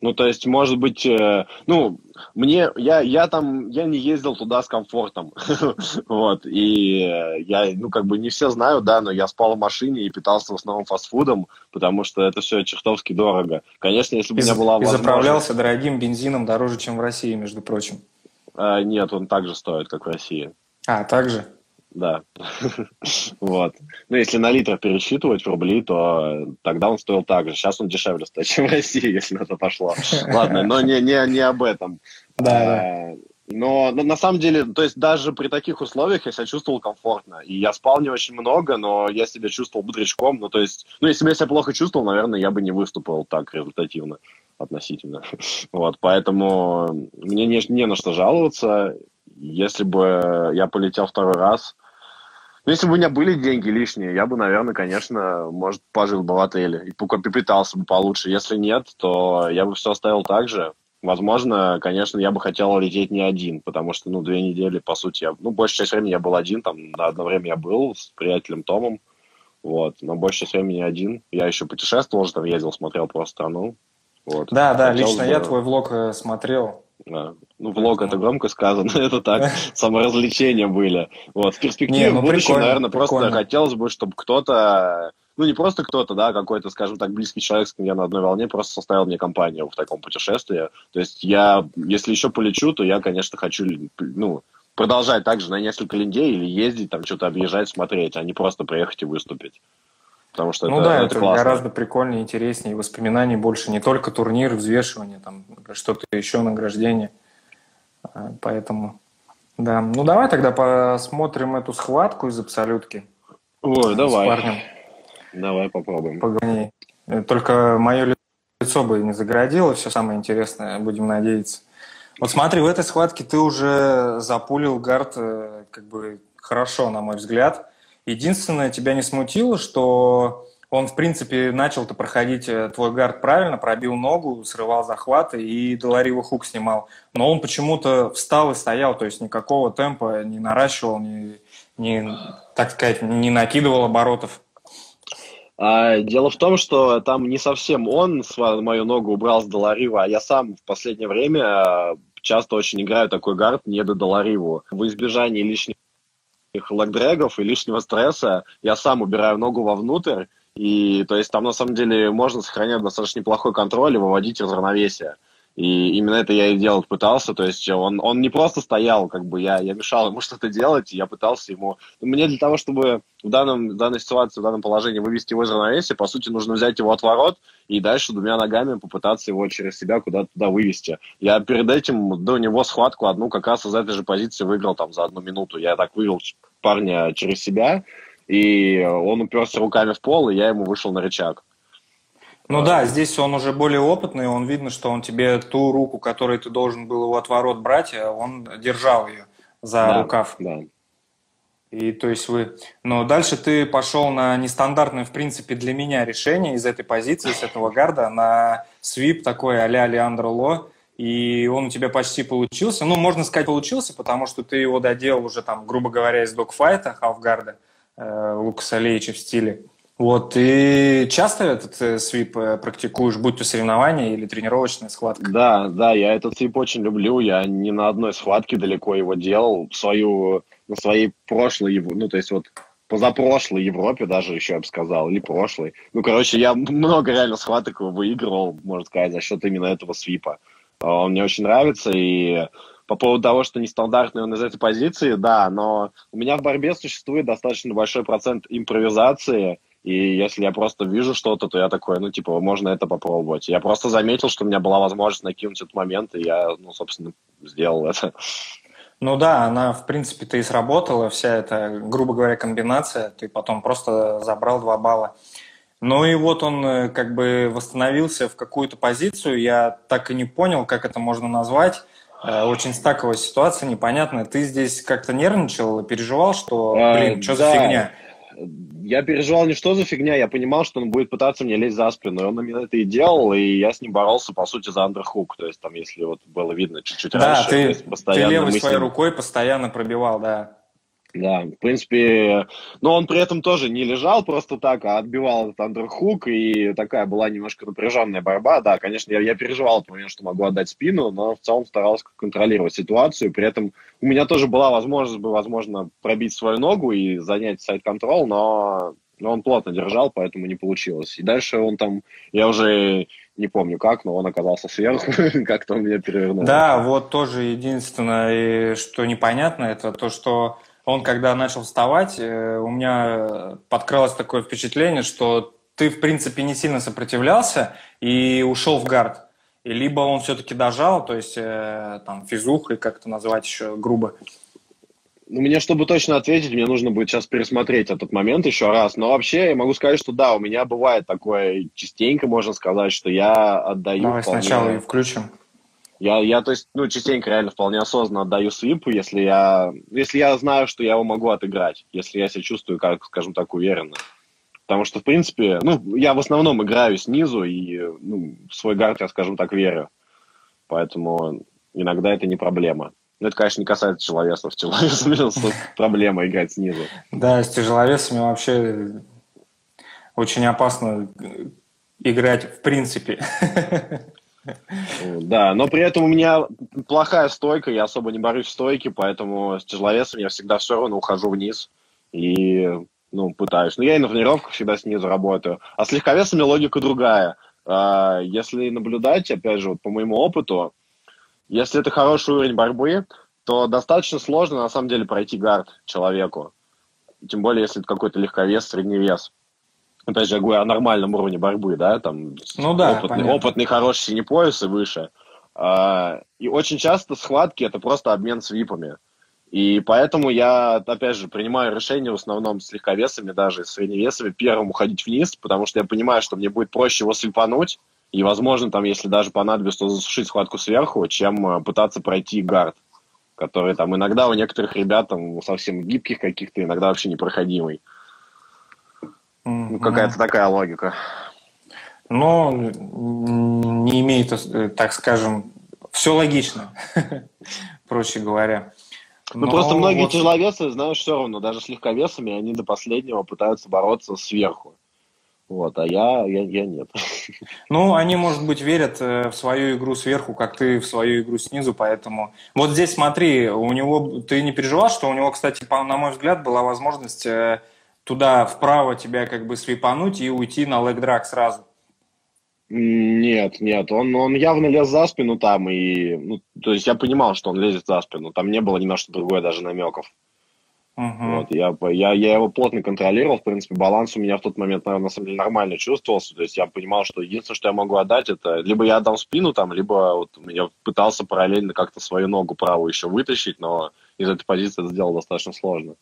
Ну, то есть, может быть, э, ну, мне, я, я там, я не ездил туда с комфортом, вот, и э, я, ну, как бы не все знают, да, но я спал в машине и питался в основном фастфудом, потому что это все чертовски дорого. Конечно, если бы у меня была возможность... И заправлялся дорогим бензином дороже, чем в России, между прочим. А, нет, он также стоит, как в России. А, также? Да. вот. Ну, если на литр пересчитывать в рубли, то тогда он стоил так же. Сейчас он дешевле стоит, чем в России, если на это пошло. Ладно, но не, не, не об этом. Да, а, Но, но на самом деле, то есть даже при таких условиях я себя чувствовал комфортно. И я спал не очень много, но я себя чувствовал бодрячком. Ну, то есть, ну, если бы я себя плохо чувствовал, наверное, я бы не выступил так результативно относительно. Вот, поэтому мне не, не на что жаловаться. Если бы я полетел второй раз, ну, если бы у меня были деньги лишние, я бы, наверное, конечно, может, пожил бы в отеле и попитался бы получше. Если нет, то я бы все оставил так же. Возможно, конечно, я бы хотел лететь не один, потому что, ну, две недели, по сути, я, ну, большая часть времени я был один, там, на одно время я был с приятелем Томом, вот, но большая часть времени один. Я еще путешествовал, же там ездил, смотрел просто страну, вот. Да, да, Хотелось лично бы... я твой влог э, смотрел. Да. Ну, влог это громко сказано, это так, саморазвлечения были. Вот, в перспективе, в ну, будущем, наверное, просто хотелось бы, чтобы кто-то ну, не просто кто-то, да, какой-то, скажем так, близкий человек, с кем я на одной волне, просто составил мне компанию в таком путешествии. То есть я, если еще полечу, то я, конечно, хочу, ну, продолжать также на несколько линдей или ездить, там, что-то объезжать, смотреть, а не просто приехать и выступить. Потому что ну это, да, это, классно. гораздо прикольнее, интереснее, воспоминаний больше, не только турнир, взвешивание, там, что-то еще, награждение. А, поэтому, да. Ну, давай тогда посмотрим эту схватку из абсолютки. Ой, давай. С парнем. Давай попробуем. Погони. Только мое лицо бы не загородило, все самое интересное, будем надеяться. Вот смотри, в этой схватке ты уже запулил гард э, как бы хорошо, на мой взгляд. Единственное, тебя не смутило, что он, в принципе, начал-то проходить э, твой гард правильно, пробил ногу, срывал захваты и Долариво хук снимал. Но он почему-то встал и стоял, то есть никакого темпа не наращивал, не, не так сказать, не накидывал оборотов. А, дело в том, что там не совсем он мою ногу убрал с Доларива, а я сам в последнее время а, часто очень играю такой гард не до Долариву. В избежании лишних лэгдрэгов и лишнего стресса я сам убираю ногу вовнутрь, и то есть там на самом деле можно сохранять достаточно неплохой контроль и выводить из равновесия. И именно это я и делать пытался. То есть он, он не просто стоял, как бы я, я мешал ему что-то делать, я пытался ему... Мне для того, чтобы в, данном, в данной ситуации, в данном положении вывести его из равновесия, по сути, нужно взять его от ворот и дальше двумя ногами попытаться его через себя куда-то туда вывести. Я перед этим до него схватку одну как раз из этой же позиции выиграл там за одну минуту. Я так вывел парня через себя, и он уперся руками в пол, и я ему вышел на рычаг. Ну да, здесь он уже более опытный, он видно, что он тебе ту руку, которой ты должен был у отворот брать, он держал ее за да, рукав. Да. И то есть вы... Но дальше ты пошел на нестандартное, в принципе, для меня решение из этой позиции, с этого гарда, на свип такой а-ля Леандро Ло, и он у тебя почти получился. Ну, можно сказать, получился, потому что ты его доделал уже там, грубо говоря, из докфайта, халфгарда, э, Лукаса Лейча в стиле. Вот, ты часто этот э, свип э, практикуешь, будь то соревнования или тренировочная схватка? Да, да, я этот свип очень люблю. Я не на одной схватке далеко его делал. Свою, на своей прошлой, ну, то есть вот позапрошлой Европе даже еще, я бы сказал, или прошлой. Ну, короче, я много реально схваток выигрывал, можно сказать, за счет именно этого свипа. Он мне очень нравится, и по поводу того, что нестандартный он из этой позиции, да, но у меня в борьбе существует достаточно большой процент импровизации, и если я просто вижу что-то, то я такой, ну, типа, можно это попробовать. Я просто заметил, что у меня была возможность накинуть этот момент, и я, ну, собственно, сделал это. Ну да, она, в принципе-то и сработала, вся эта, грубо говоря, комбинация. Ты потом просто забрал два балла. Ну и вот он э, как бы восстановился в какую-то позицию. Я так и не понял, как это можно назвать. Э, очень стаковая ситуация, непонятная. Ты здесь как-то нервничал, переживал, что, а, блин, что да. за фигня? Я переживал не что за фигня, я понимал, что он будет пытаться мне лезть за спину, и он именно это и делал, и я с ним боролся, по сути, за андерхук, то есть там, если вот было видно чуть-чуть да, раньше. Ты, постоянно ты левой своей рукой постоянно пробивал, да. Да, в принципе, но он при этом тоже не лежал просто так, а отбивал этот андерхук, и такая была немножко напряженная борьба. Да, конечно, я, я переживал этот момент, что могу отдать спину, но в целом старался контролировать ситуацию. При этом у меня тоже была возможность, бы, возможно, пробить свою ногу и занять сайт-контрол, но, но он плотно держал, поэтому не получилось. И дальше он там, я уже не помню как, но он оказался сверху, как-то он меня перевернул. Да, вот тоже единственное, что непонятно, это то, что он, когда начал вставать, э, у меня подкралось такое впечатление, что ты, в принципе, не сильно сопротивлялся и ушел в гард. и либо он все-таки дожал, то есть э, там физухой, как это назвать еще грубо. Ну, мне, чтобы точно ответить, мне нужно будет сейчас пересмотреть этот момент еще раз. Но вообще я могу сказать, что да, у меня бывает такое частенько, можно сказать, что я отдаю... Давай вполне... сначала и включим. Я, я, то есть, ну, частенько реально вполне осознанно отдаю свипу, если я, если я знаю, что я его могу отыграть, если я себя чувствую, как, скажем так, уверенно. Потому что, в принципе, ну, я в основном играю снизу и ну, в свой гард я, скажем так, верю. Поэтому иногда это не проблема. Но это, конечно, не касается тяжеловесов. Тяжеловесами проблема играть снизу. Да, с тяжеловесами вообще очень опасно играть в принципе. Да, но при этом у меня плохая стойка, я особо не борюсь в стойке, поэтому с тяжеловесом я всегда все равно ухожу вниз и ну, пытаюсь. Но я и на тренировках всегда снизу работаю. А с легковесами логика другая. А, если наблюдать, опять же, вот по моему опыту, если это хороший уровень борьбы, то достаточно сложно на самом деле пройти гард человеку. Тем более, если это какой-то легковес, средний вес опять же, я говорю о нормальном уровне борьбы, да, там ну, да, опытный, опытный, хороший синий пояс и выше. А, и очень часто схватки это просто обмен свипами. И поэтому я, опять же, принимаю решение в основном с легковесами, даже с средневесами, первым уходить вниз, потому что я понимаю, что мне будет проще его слепануть, и, возможно, там, если даже понадобится, то засушить схватку сверху, чем э, пытаться пройти гард, который там иногда у некоторых ребят там совсем гибких каких-то, иногда вообще непроходимый. Ну, какая-то такая логика. Но не имеет, так скажем, все логично, проще говоря. Ну, просто многие вот... тяжеловесы, знаешь, все равно, даже с легковесами, они до последнего пытаются бороться сверху. Вот, а я, я, я нет. Ну, они, может быть, верят э, в свою игру сверху, как ты в свою игру снизу, поэтому... Вот здесь смотри, у него... Ты не переживал, что у него, кстати, на мой взгляд, была возможность э, туда вправо тебя как бы свипануть и уйти на лэг-драг сразу? Нет, нет, он, он явно лез за спину там, и, ну, то есть я понимал, что он лезет за спину, там не было ни на что другое даже намеков. Uh-huh. Вот, я, я, я его плотно контролировал, в принципе, баланс у меня в тот момент, наверное, на самом деле нормально чувствовался, то есть я понимал, что единственное, что я могу отдать, это либо я отдам спину там, либо вот я пытался параллельно как-то свою ногу правую еще вытащить, но из этой позиции это сделать достаточно сложно.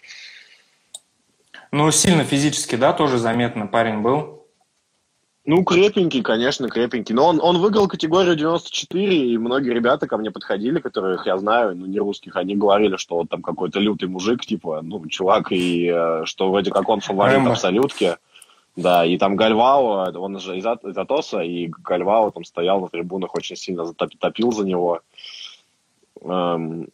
Ну, сильно физически, да, тоже заметно парень был? Ну, крепенький, конечно, крепенький. Но он, он выиграл категорию 94, и многие ребята ко мне подходили, которых я знаю, ну, не русских, они говорили, что вот там какой-то лютый мужик, типа, ну, чувак, и э, что вроде как он фаворит Рэмбо. абсолютки. Да, и там Гальвао, он же из, из Атоса, и Гальвао там стоял на трибунах, очень сильно затопил за него. Эм,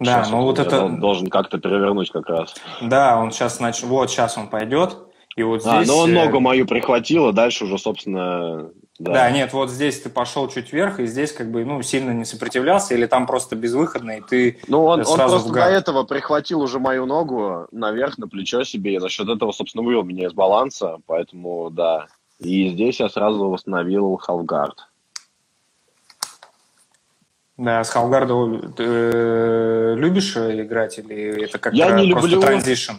да, сейчас ну вот это... Должен как-то перевернуть как раз. Да, он сейчас, значит, вот сейчас он пойдет, и вот а, здесь... А, ну он ногу мою прихватил, а дальше уже, собственно... Да. да, нет, вот здесь ты пошел чуть вверх, и здесь как бы, ну, сильно не сопротивлялся, или там просто безвыходно, и ты Ну, он, сразу он просто до этого прихватил уже мою ногу наверх, на плечо себе, и за счет этого, собственно, вывел меня из баланса, поэтому, да. И здесь я сразу восстановил халфгард. Да, с Халгарда э, любишь играть или это как я не просто люблю... транзишн?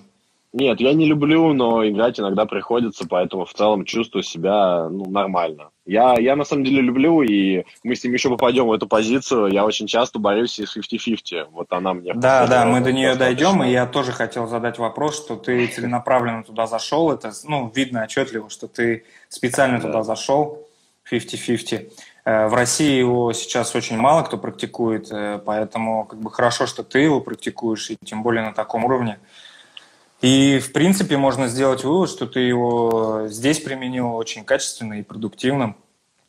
Нет, я не люблю, но играть иногда приходится, поэтому в целом чувствую себя ну, нормально. Я, я на самом деле люблю, и мы с ним еще попадем в эту позицию. Я очень часто борюсь с 50-50. Вот она мне... Да, да, мы до нее дойдем, и я тоже хотел задать вопрос, что ты целенаправленно туда зашел. Это, ну, видно отчетливо, что ты специально да. туда зашел. 50-50. Э, в России его сейчас очень мало кто практикует, э, поэтому как бы хорошо, что ты его практикуешь, и тем более на таком уровне. И, в принципе, можно сделать вывод, что ты его здесь применил очень качественно и продуктивно,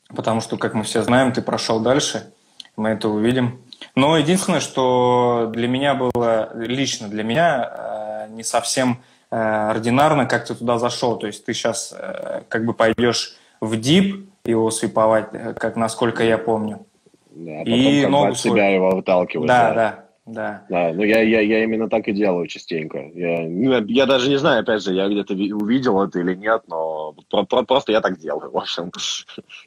потому что, как мы все знаем, ты прошел дальше, мы это увидим. Но единственное, что для меня было, лично для меня, э, не совсем ординарно, как ты туда зашел. То есть ты сейчас как бы пойдешь в дип, его свиповать, э, как насколько я помню. Да, а потом и как ногу себя его выталкивать. Да, да, да. Да, ну я, я, я именно так и делаю частенько. Я, ну, я даже не знаю, опять же, я где-то увидел это или нет, но про, про, просто я так делаю, в общем.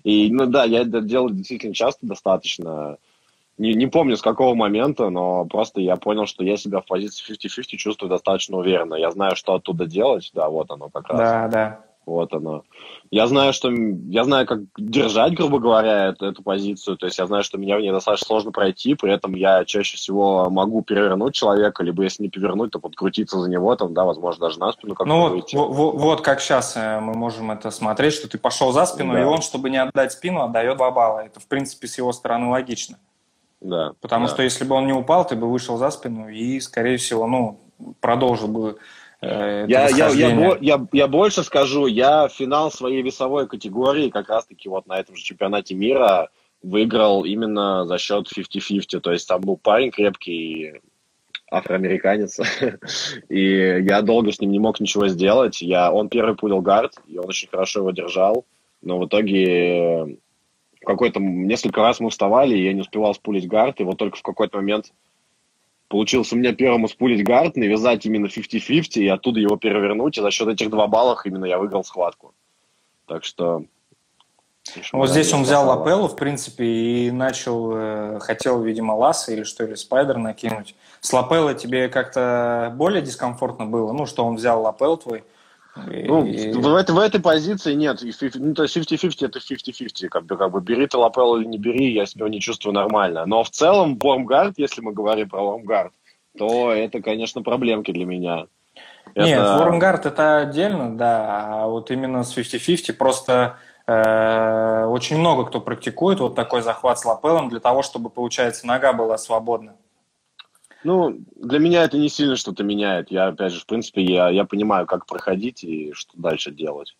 И, ну да, я это делаю действительно часто достаточно. Не, не помню, с какого момента, но просто я понял, что я себя в позиции 50-50 чувствую достаточно уверенно. Я знаю, что оттуда делать, да, вот оно как раз. Да, да. Вот оно. Я знаю, что я знаю, как держать, грубо говоря, эту, эту позицию. То есть я знаю, что меня в ней достаточно сложно пройти, при этом я чаще всего могу перевернуть человека, либо если не перевернуть, то подкрутиться за него, там, да, возможно, даже на спину как-то Ну вот, вот, вот как сейчас э, мы можем это смотреть, что ты пошел за спину, да. и он, чтобы не отдать спину, отдает два балла. Это, в принципе, с его стороны логично. Да. Потому да. что если бы он не упал, ты бы вышел за спину и, скорее всего, ну, продолжил бы я, я, я, я, я больше скажу, я финал своей весовой категории как раз-таки вот на этом же чемпионате мира выиграл именно за счет 50-50. То есть там был парень крепкий, афроамериканец, и я долго с ним не мог ничего сделать. Я, он первый пулил гард, и он очень хорошо его держал, но в итоге какой-то несколько раз мы вставали, и я не успевал спулить гард, и вот только в какой-то момент получилось у меня первым спулить гард, навязать именно 50-50 и оттуда его перевернуть, и за счет этих два баллов именно я выиграл схватку. Так что... Вот здесь он взял лапеллу, в принципе, и начал, э, хотел, видимо, ласса или что, или спайдер накинуть. С лапеллой тебе как-то более дискомфортно было? Ну, что он взял лапел твой? Ну, и... в, этой, в этой позиции нет. Ну, то есть 50-50 это 50-50. Как бы, как бы бери ты лапел или не бери, я себя не чувствую нормально. Но в целом Вормгард, если мы говорим про Вормгард, то это, конечно, проблемки для меня. Это... Нет, Вормгард это отдельно, да. А вот именно с 50-50 просто э, очень много кто практикует вот такой захват с лапелом для того, чтобы, получается, нога была свободна. Ну, для меня это не сильно что-то меняет. Я, опять же, в принципе, я, я понимаю, как проходить и что дальше делать.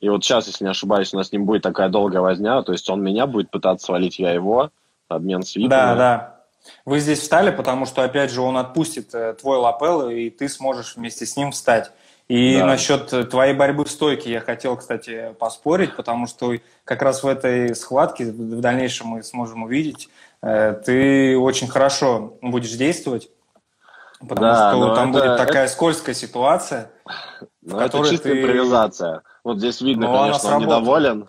И вот сейчас, если не ошибаюсь, у нас с ним будет такая долгая возня, то есть он меня будет пытаться свалить, я его, обмен свитами. Да, да. Вы здесь встали, потому что, опять же, он отпустит э, твой лапел, и ты сможешь вместе с ним встать. И да. насчет твоей борьбы в стойке я хотел, кстати, поспорить, потому что как раз в этой схватке в дальнейшем мы сможем увидеть, ты очень хорошо будешь действовать, потому да, что там это, будет такая это... скользкая ситуация. Ну, это чистая ты... импровизация. Вот здесь видно, Но конечно, он недоволен.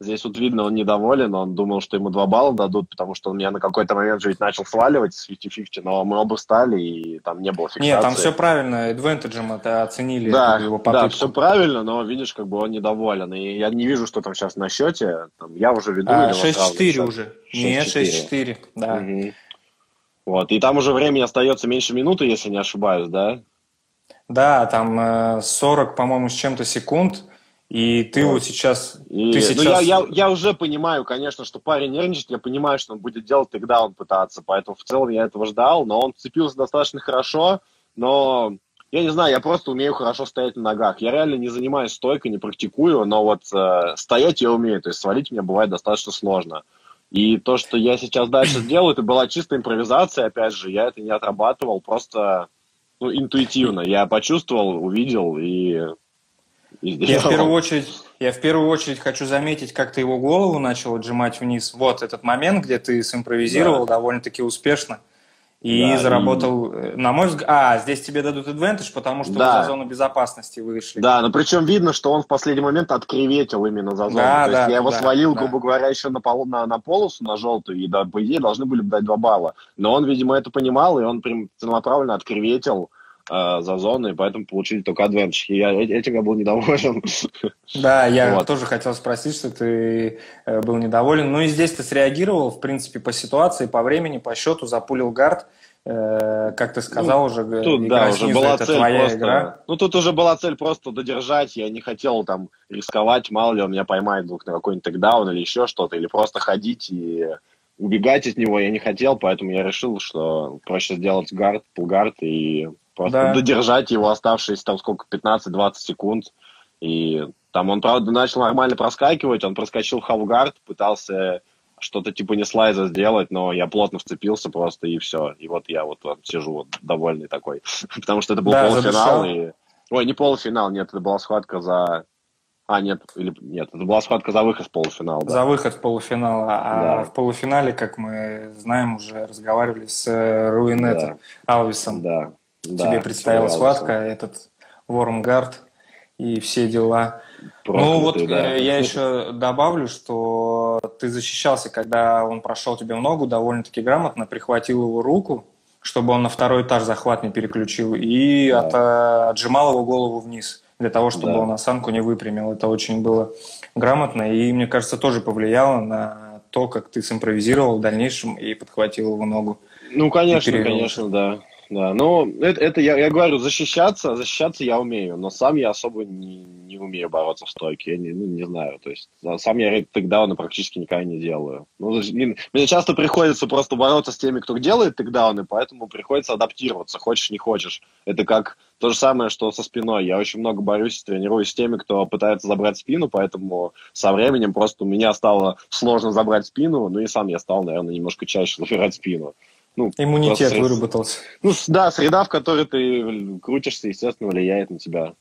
Здесь вот видно, он недоволен, он думал, что ему два балла дадут, потому что он меня на какой-то момент же ведь начал сваливать с 50-50, но мы оба стали, и там не было фиксации. Нет, там все правильно, адвентеджем это оценили, да, его попытку. Да, все правильно, но видишь, как бы он недоволен, и я не вижу, что там сейчас на счете, там, я уже веду. А, 6-4 уже. 6-4. Нет, 6-4, да. Угу. Вот, и там уже времени остается меньше минуты, если не ошибаюсь, да? Да, там 40, э, по-моему, с чем-то секунд, и ты вот, вот сейчас... И, ты сейчас... Ну, я, я, я уже понимаю, конечно, что парень нервничает, я понимаю, что он будет делать тогда он пытаться, поэтому в целом я этого ждал, но он цепился достаточно хорошо, но я не знаю, я просто умею хорошо стоять на ногах. Я реально не занимаюсь стойкой, не практикую, но вот э, стоять я умею, то есть свалить мне бывает достаточно сложно. И то, что я сейчас дальше делаю, это была чистая импровизация, опять же, я это не отрабатывал, просто ну, интуитивно. Я почувствовал, увидел и я в первую очередь, я в первую очередь хочу заметить, как ты его голову начал отжимать вниз. Вот этот момент, где ты симпровизировал да. довольно-таки успешно и да, заработал, и... Э, на мой взгляд, а, здесь тебе дадут advantage, потому что да. за зону безопасности вышли. Да, но причем видно, что он в последний момент откреветил именно за зону. Да, То да, есть я его да, свалил, да. грубо говоря, еще на, пол, на, на полосу, на желтую, и, да, по идее, должны были бы дать два балла. Но он, видимо, это понимал, и он прям целенаправленно откреветил э, за зоной, поэтому получили только адвенч. И я, э, этим я был недоволен. Да, я вот. тоже хотел спросить, что ты э, был недоволен. Ну и здесь ты среагировал, в принципе, по ситуации, по времени, по счету, запулил гард. Как ты сказал ну, уже, тут, да, уже снизу, была это цель твоя просто, игра. Ну, тут уже была цель просто додержать. Я не хотел там рисковать, мало ли он меня поймает вдруг на какой-нибудь текдаун или еще что-то, или просто ходить и убегать от него я не хотел, поэтому я решил, что проще сделать гард, пулгард и Просто да. додержать его оставшиеся там сколько, 15-20 секунд. И там он, правда, начал нормально проскакивать, он проскочил в халгард, пытался что-то типа не слайза сделать, но я плотно вцепился просто, и все. И вот я вот, вот сижу вот довольный такой. Потому что это был да, полуфинал. И... Ой, не полуфинал, нет, это была схватка за... А, нет, или нет, это была схватка за выход в полуфинал. Да. За выход в полуфинал. А да. в полуфинале, как мы знаем, уже разговаривали с э, Руинетом да. Алвисом. Да. Да, Тебе предстояла схватка, этот Вормгард и все дела. Проклятый, ну вот да. Э, я еще добавлю, что ты защищался, когда он прошел тебе ногу довольно-таки грамотно, прихватил его руку, чтобы он на второй этаж захват не переключил, и да. от, отжимал его голову вниз. для того, чтобы да. он осанку не выпрямил. Это очень было грамотно и, мне кажется, тоже повлияло на то, как ты симпровизировал в дальнейшем и подхватил его ногу. Ну, конечно, конечно, да. Да, но это, это я, я говорю, защищаться, защищаться я умею, но сам я особо не, не умею бороться в стойке, я не, ну, не знаю, то есть сам я тейкдауны практически никогда не делаю. Ну, мне, мне часто приходится просто бороться с теми, кто делает тейкдауны, поэтому приходится адаптироваться, хочешь не хочешь. Это как то же самое, что со спиной. Я очень много борюсь, тренируюсь с теми, кто пытается забрать спину, поэтому со временем просто у меня стало сложно забрать спину, ну и сам я стал, наверное, немножко чаще забирать спину. Ну, Иммунитет просто, выработался. Ну, да, среда, в которой ты крутишься, естественно, влияет на тебя.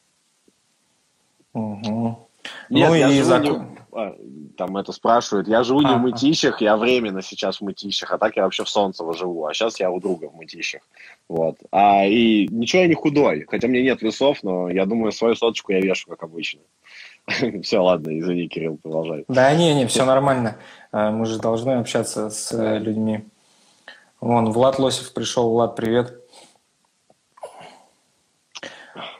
Угу. Нет, ну я и живу не... а, там это спрашивают. Я живу а, не в Мытищах, я временно сейчас в Мытищах, а так я вообще в Солнцево живу, а сейчас я у друга в Мытищах. Вот. А, и ничего я не худой, хотя мне нет весов, но я думаю, свою соточку я вешу, как обычно. Все, ладно, извини, Кирилл, продолжай. Да не, не, все нормально. А, мы же должны общаться с э, людьми. Вон, Влад Лосев пришел. Влад, привет.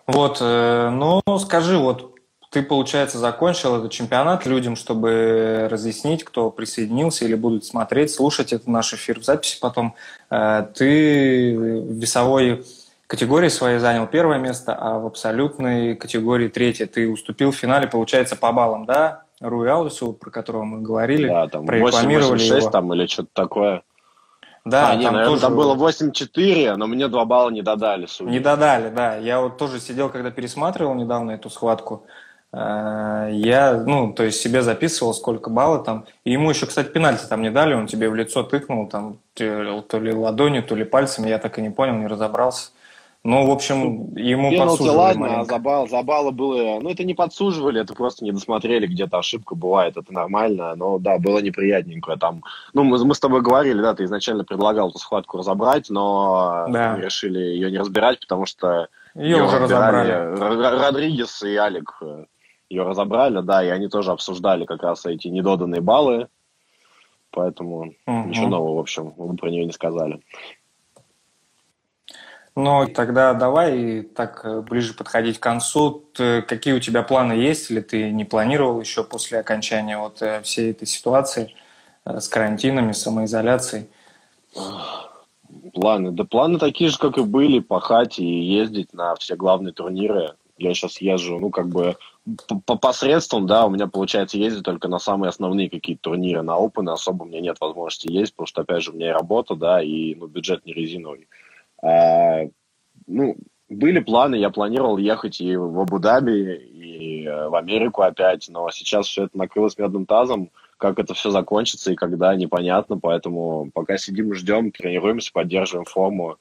Вот, э, ну, скажи, вот ты, получается, закончил этот чемпионат людям, чтобы разъяснить, кто присоединился или будут смотреть, слушать этот наш эфир в записи потом. Э, ты в весовой категории своей занял первое место, а в абсолютной категории третье. Ты уступил в финале, получается, по баллам, да? Руи Аусу, про которого мы говорили, да, там прорекламировали 8, 6 его. там или что-то такое. Да, а, не, там, наверное, тоже... там было 8-4, но мне 2 балла не додали. Судя. Не додали, да. Я вот тоже сидел, когда пересматривал недавно эту схватку. Э, я, ну, то есть себе записывал, сколько баллов там. И ему еще, кстати, пенальти там не дали, он тебе в лицо тыкнул, там, то ли ладонью, то ли пальцами, я так и не понял, не разобрался. Ну, в общем, ему Пеналти, подсуживали ладно, маленько. а за, балл, за баллы было... Ну, это не подсуживали, это просто не досмотрели, где-то ошибка бывает, это нормально. Но, да, было неприятненько там. Ну, мы, мы с тобой говорили, да, ты изначально предлагал эту схватку разобрать, но да. мы решили ее не разбирать, потому что... Ее, ее уже разобрали. Родригес и Алик э, ее разобрали, да, и они тоже обсуждали как раз эти недоданные баллы. Поэтому угу. ничего нового, в общем, мы про нее не сказали. Но тогда давай так э, ближе подходить к концу. Ты, какие у тебя планы есть, или ты не планировал еще после окончания вот э, всей этой ситуации э, с карантинами, самоизоляцией? Планы? Да планы такие же, как и были, пахать и ездить на все главные турниры. Я сейчас езжу, ну, как бы по посредствам, да, у меня получается ездить только на самые основные какие-то турниры, на Open особо у меня нет возможности ездить, потому что, опять же, у меня и работа, да, и ну, бюджет не резиновый. Ну, были планы, я планировал ехать и в Абу-Даби, и э, в Америку опять, но сейчас все это накрылось медным тазом, как это все закончится и когда, непонятно, поэтому пока сидим ждем, тренируемся, поддерживаем форму,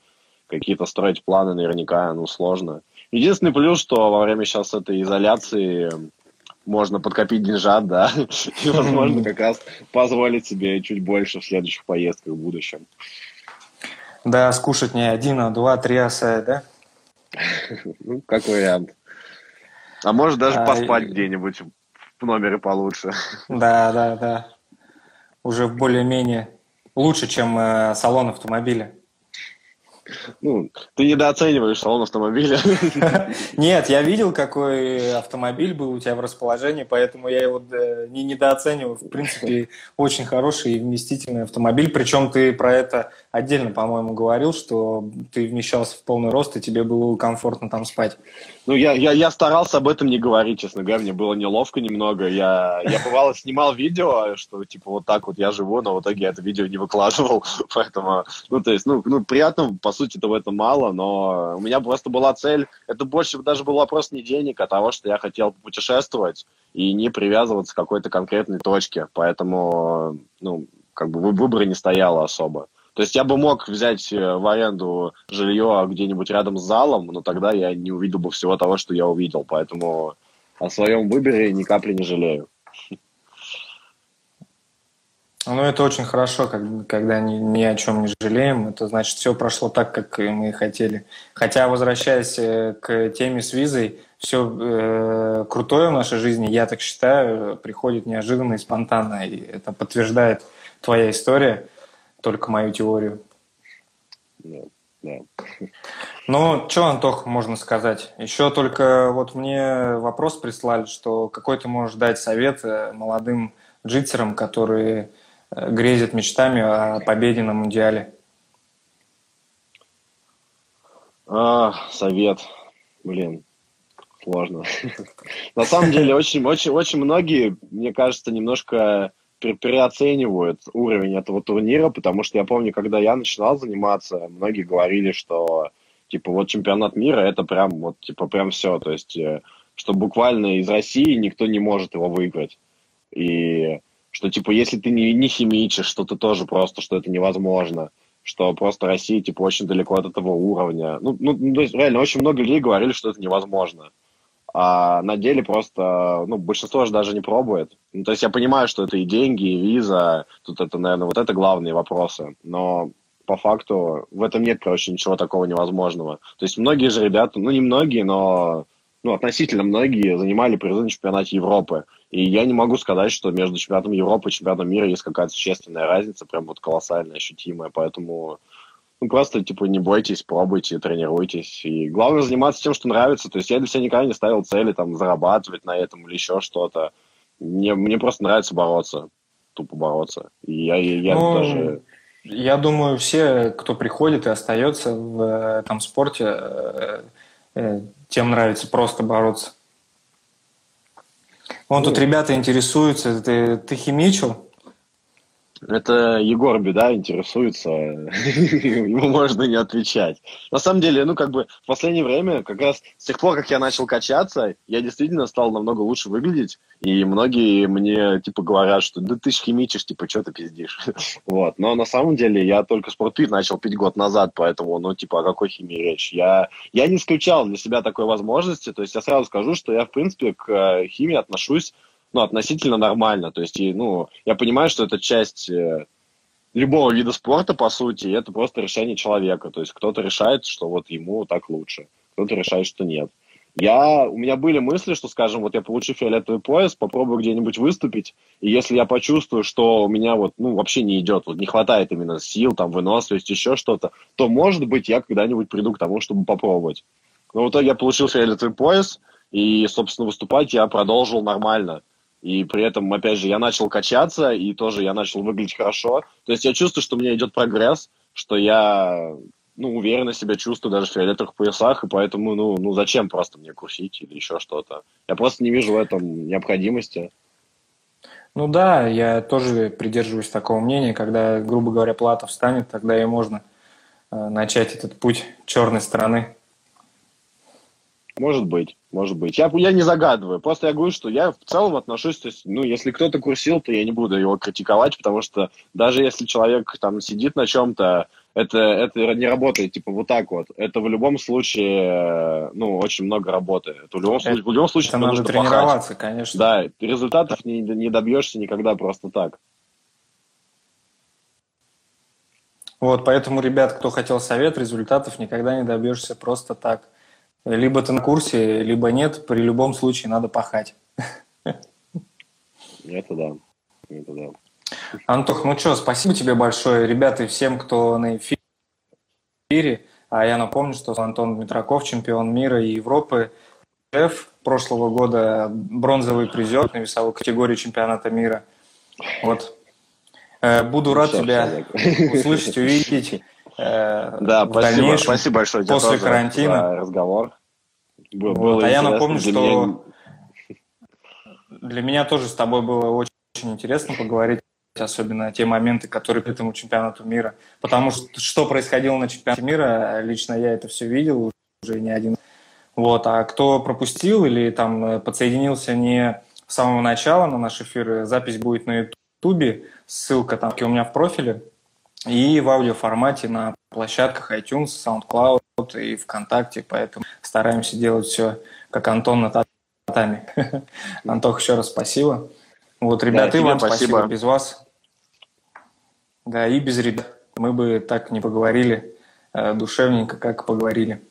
какие-то строить планы наверняка, ну, сложно. Единственный плюс, что во время сейчас этой изоляции можно подкопить деньжат, да, и, возможно, как раз позволить себе чуть больше в следующих поездках в будущем. Да, скушать не один, а два, три оса, да? Ну, как вариант. А может даже а, поспать и... где-нибудь в номере получше. Да, да, да. Уже более-менее лучше, чем э, салон автомобиля. Ну, ты недооцениваешь салон автомобиля. Нет, я видел, какой автомобиль был у тебя в расположении, поэтому я его не недооцениваю. В принципе, очень хороший и вместительный автомобиль. Причем ты про это отдельно, по-моему, говорил, что ты вмещался в полный рост, и тебе было комфортно там спать. Ну, я, я, я старался об этом не говорить, честно говоря, мне было неловко немного. Я, я бывало снимал видео, что типа вот так вот я живу, но в итоге я это видео не выкладывал, поэтому, ну, то есть, ну, ну приятно, по сути-то в этом мало, но у меня просто была цель, это больше даже был вопрос не денег, а того, что я хотел путешествовать и не привязываться к какой-то конкретной точке, поэтому, ну, как бы выбора не стояло особо. То есть я бы мог взять э, в аренду жилье где-нибудь рядом с залом, но тогда я не увидел бы всего того, что я увидел. Поэтому о своем выборе ни капли не жалею. Ну, это очень хорошо, когда ни, ни о чем не жалеем. Это значит, все прошло так, как мы хотели. Хотя, возвращаясь э, к теме с визой, все э, крутое в нашей жизни, я так считаю, приходит неожиданно и спонтанно. И это подтверждает твоя история только мою теорию. Да. Ну, что, Антох, можно сказать? Еще только вот мне вопрос прислали, что какой ты можешь дать совет э, молодым джитсерам, которые э, грезят мечтами о победе на Мундиале? А, совет. Блин, сложно. На самом деле, очень, очень, очень многие, мне кажется, немножко переоценивают уровень этого турнира, потому что я помню, когда я начинал заниматься, многие говорили, что типа вот чемпионат мира это прям вот типа прям все, то есть э, что буквально из России никто не может его выиграть. И что типа если ты не, не химичишь, что ты тоже просто, что это невозможно, что просто Россия типа очень далеко от этого уровня. Ну, ну то есть реально очень много людей говорили, что это невозможно. А на деле просто, ну, большинство же даже не пробует. Ну, то есть я понимаю, что это и деньги, и виза, тут это, наверное, вот это главные вопросы. Но по факту в этом нет, короче, ничего такого невозможного. То есть многие же ребята, ну, не многие, но ну, относительно многие занимали призы на чемпионате Европы. И я не могу сказать, что между чемпионатом Европы и чемпионатом мира есть какая-то существенная разница, прям вот колоссальная, ощутимая. Поэтому ну, просто, типа, не бойтесь, пробуйте, тренируйтесь. И главное заниматься тем, что нравится. То есть я для себя никогда не ставил цели, там, зарабатывать на этом или еще что-то. Мне, мне просто нравится бороться, тупо бороться. И я, я ну, даже... Я думаю, все, кто приходит и остается в этом спорте, э, э, тем нравится просто бороться. Вон ну, тут ребята интересуются, ты, ты химичил? Это Егор Беда интересуется, ему можно не отвечать. На самом деле, ну, как бы в последнее время, как раз с тех пор, как я начал качаться, я действительно стал намного лучше выглядеть, и многие мне, типа, говорят, что да ты ж химичишь, типа, что ты пиздишь. вот. Но на самом деле я только спортпит начал пить год назад, поэтому, ну, типа, о какой химии речь? Я, я не исключал для себя такой возможности, то есть я сразу скажу, что я, в принципе, к э, химии отношусь ну, относительно нормально. То есть, и, ну, я понимаю, что это часть э, любого вида спорта, по сути, это просто решение человека. То есть кто-то решает, что вот ему так лучше, кто-то решает, что нет. Я, у меня были мысли, что, скажем, вот я получу фиолетовый пояс, попробую где-нибудь выступить, и если я почувствую, что у меня вот, ну, вообще не идет, вот не хватает именно сил, там, выносливости, еще что-то, то, может быть, я когда-нибудь приду к тому, чтобы попробовать. Но в итоге я получил фиолетовый пояс, и, собственно, выступать я продолжил нормально. И при этом, опять же, я начал качаться, и тоже я начал выглядеть хорошо. То есть я чувствую, что у меня идет прогресс, что я ну, уверенно себя чувствую даже в фиолетовых поясах, и поэтому, ну, ну зачем просто мне курсить или еще что-то? Я просто не вижу в этом необходимости. Ну да, я тоже придерживаюсь такого мнения, когда, грубо говоря, плата встанет, тогда и можно э, начать этот путь черной стороны. Может быть, может быть. Я, я не загадываю. Просто я говорю, что я в целом отношусь, то есть, ну, если кто-то курсил, то я не буду его критиковать, потому что даже если человек там сидит на чем-то, это, это не работает, типа, вот так вот. Это в любом случае, ну, очень много работы. Это в любом, это, случае, в любом случае это надо нужно тренироваться, пахать. конечно. Да, результатов не, не добьешься никогда просто так. Вот, поэтому, ребят, кто хотел совет, результатов никогда не добьешься просто так. Либо ты на курсе, либо нет. При любом случае надо пахать. Это да. Это да. Антох, ну что, спасибо тебе большое. Ребята, и всем, кто на эфире. А я напомню, что Антон Дмитраков, чемпион мира и Европы, шеф прошлого года, бронзовый призер на весовой категории чемпионата мира. Вот. Э, буду рад тебя услышать, увидеть э, да, в спасибо, дальнейшем, спасибо большое после тоже карантина. Разговор. Был, вот, было а я напомню, для что меня... для меня тоже с тобой было очень, очень интересно поговорить, особенно те моменты, которые к этому чемпионату мира. Потому что что происходило на чемпионате мира, лично я это все видел уже не один. Вот, а кто пропустил или там э, подсоединился не с самого начала на наш эфир, запись будет на Ютубе, ссылка там у меня в профиле и в аудиоформате на площадках iTunes, SoundCloud и ВКонтакте, поэтому стараемся делать все, как Антон на татами. Антох, еще раз спасибо. Вот, ребята, да, вам спасибо. спасибо. Без вас. Да, и без ребят мы бы так не поговорили э, душевненько, как поговорили.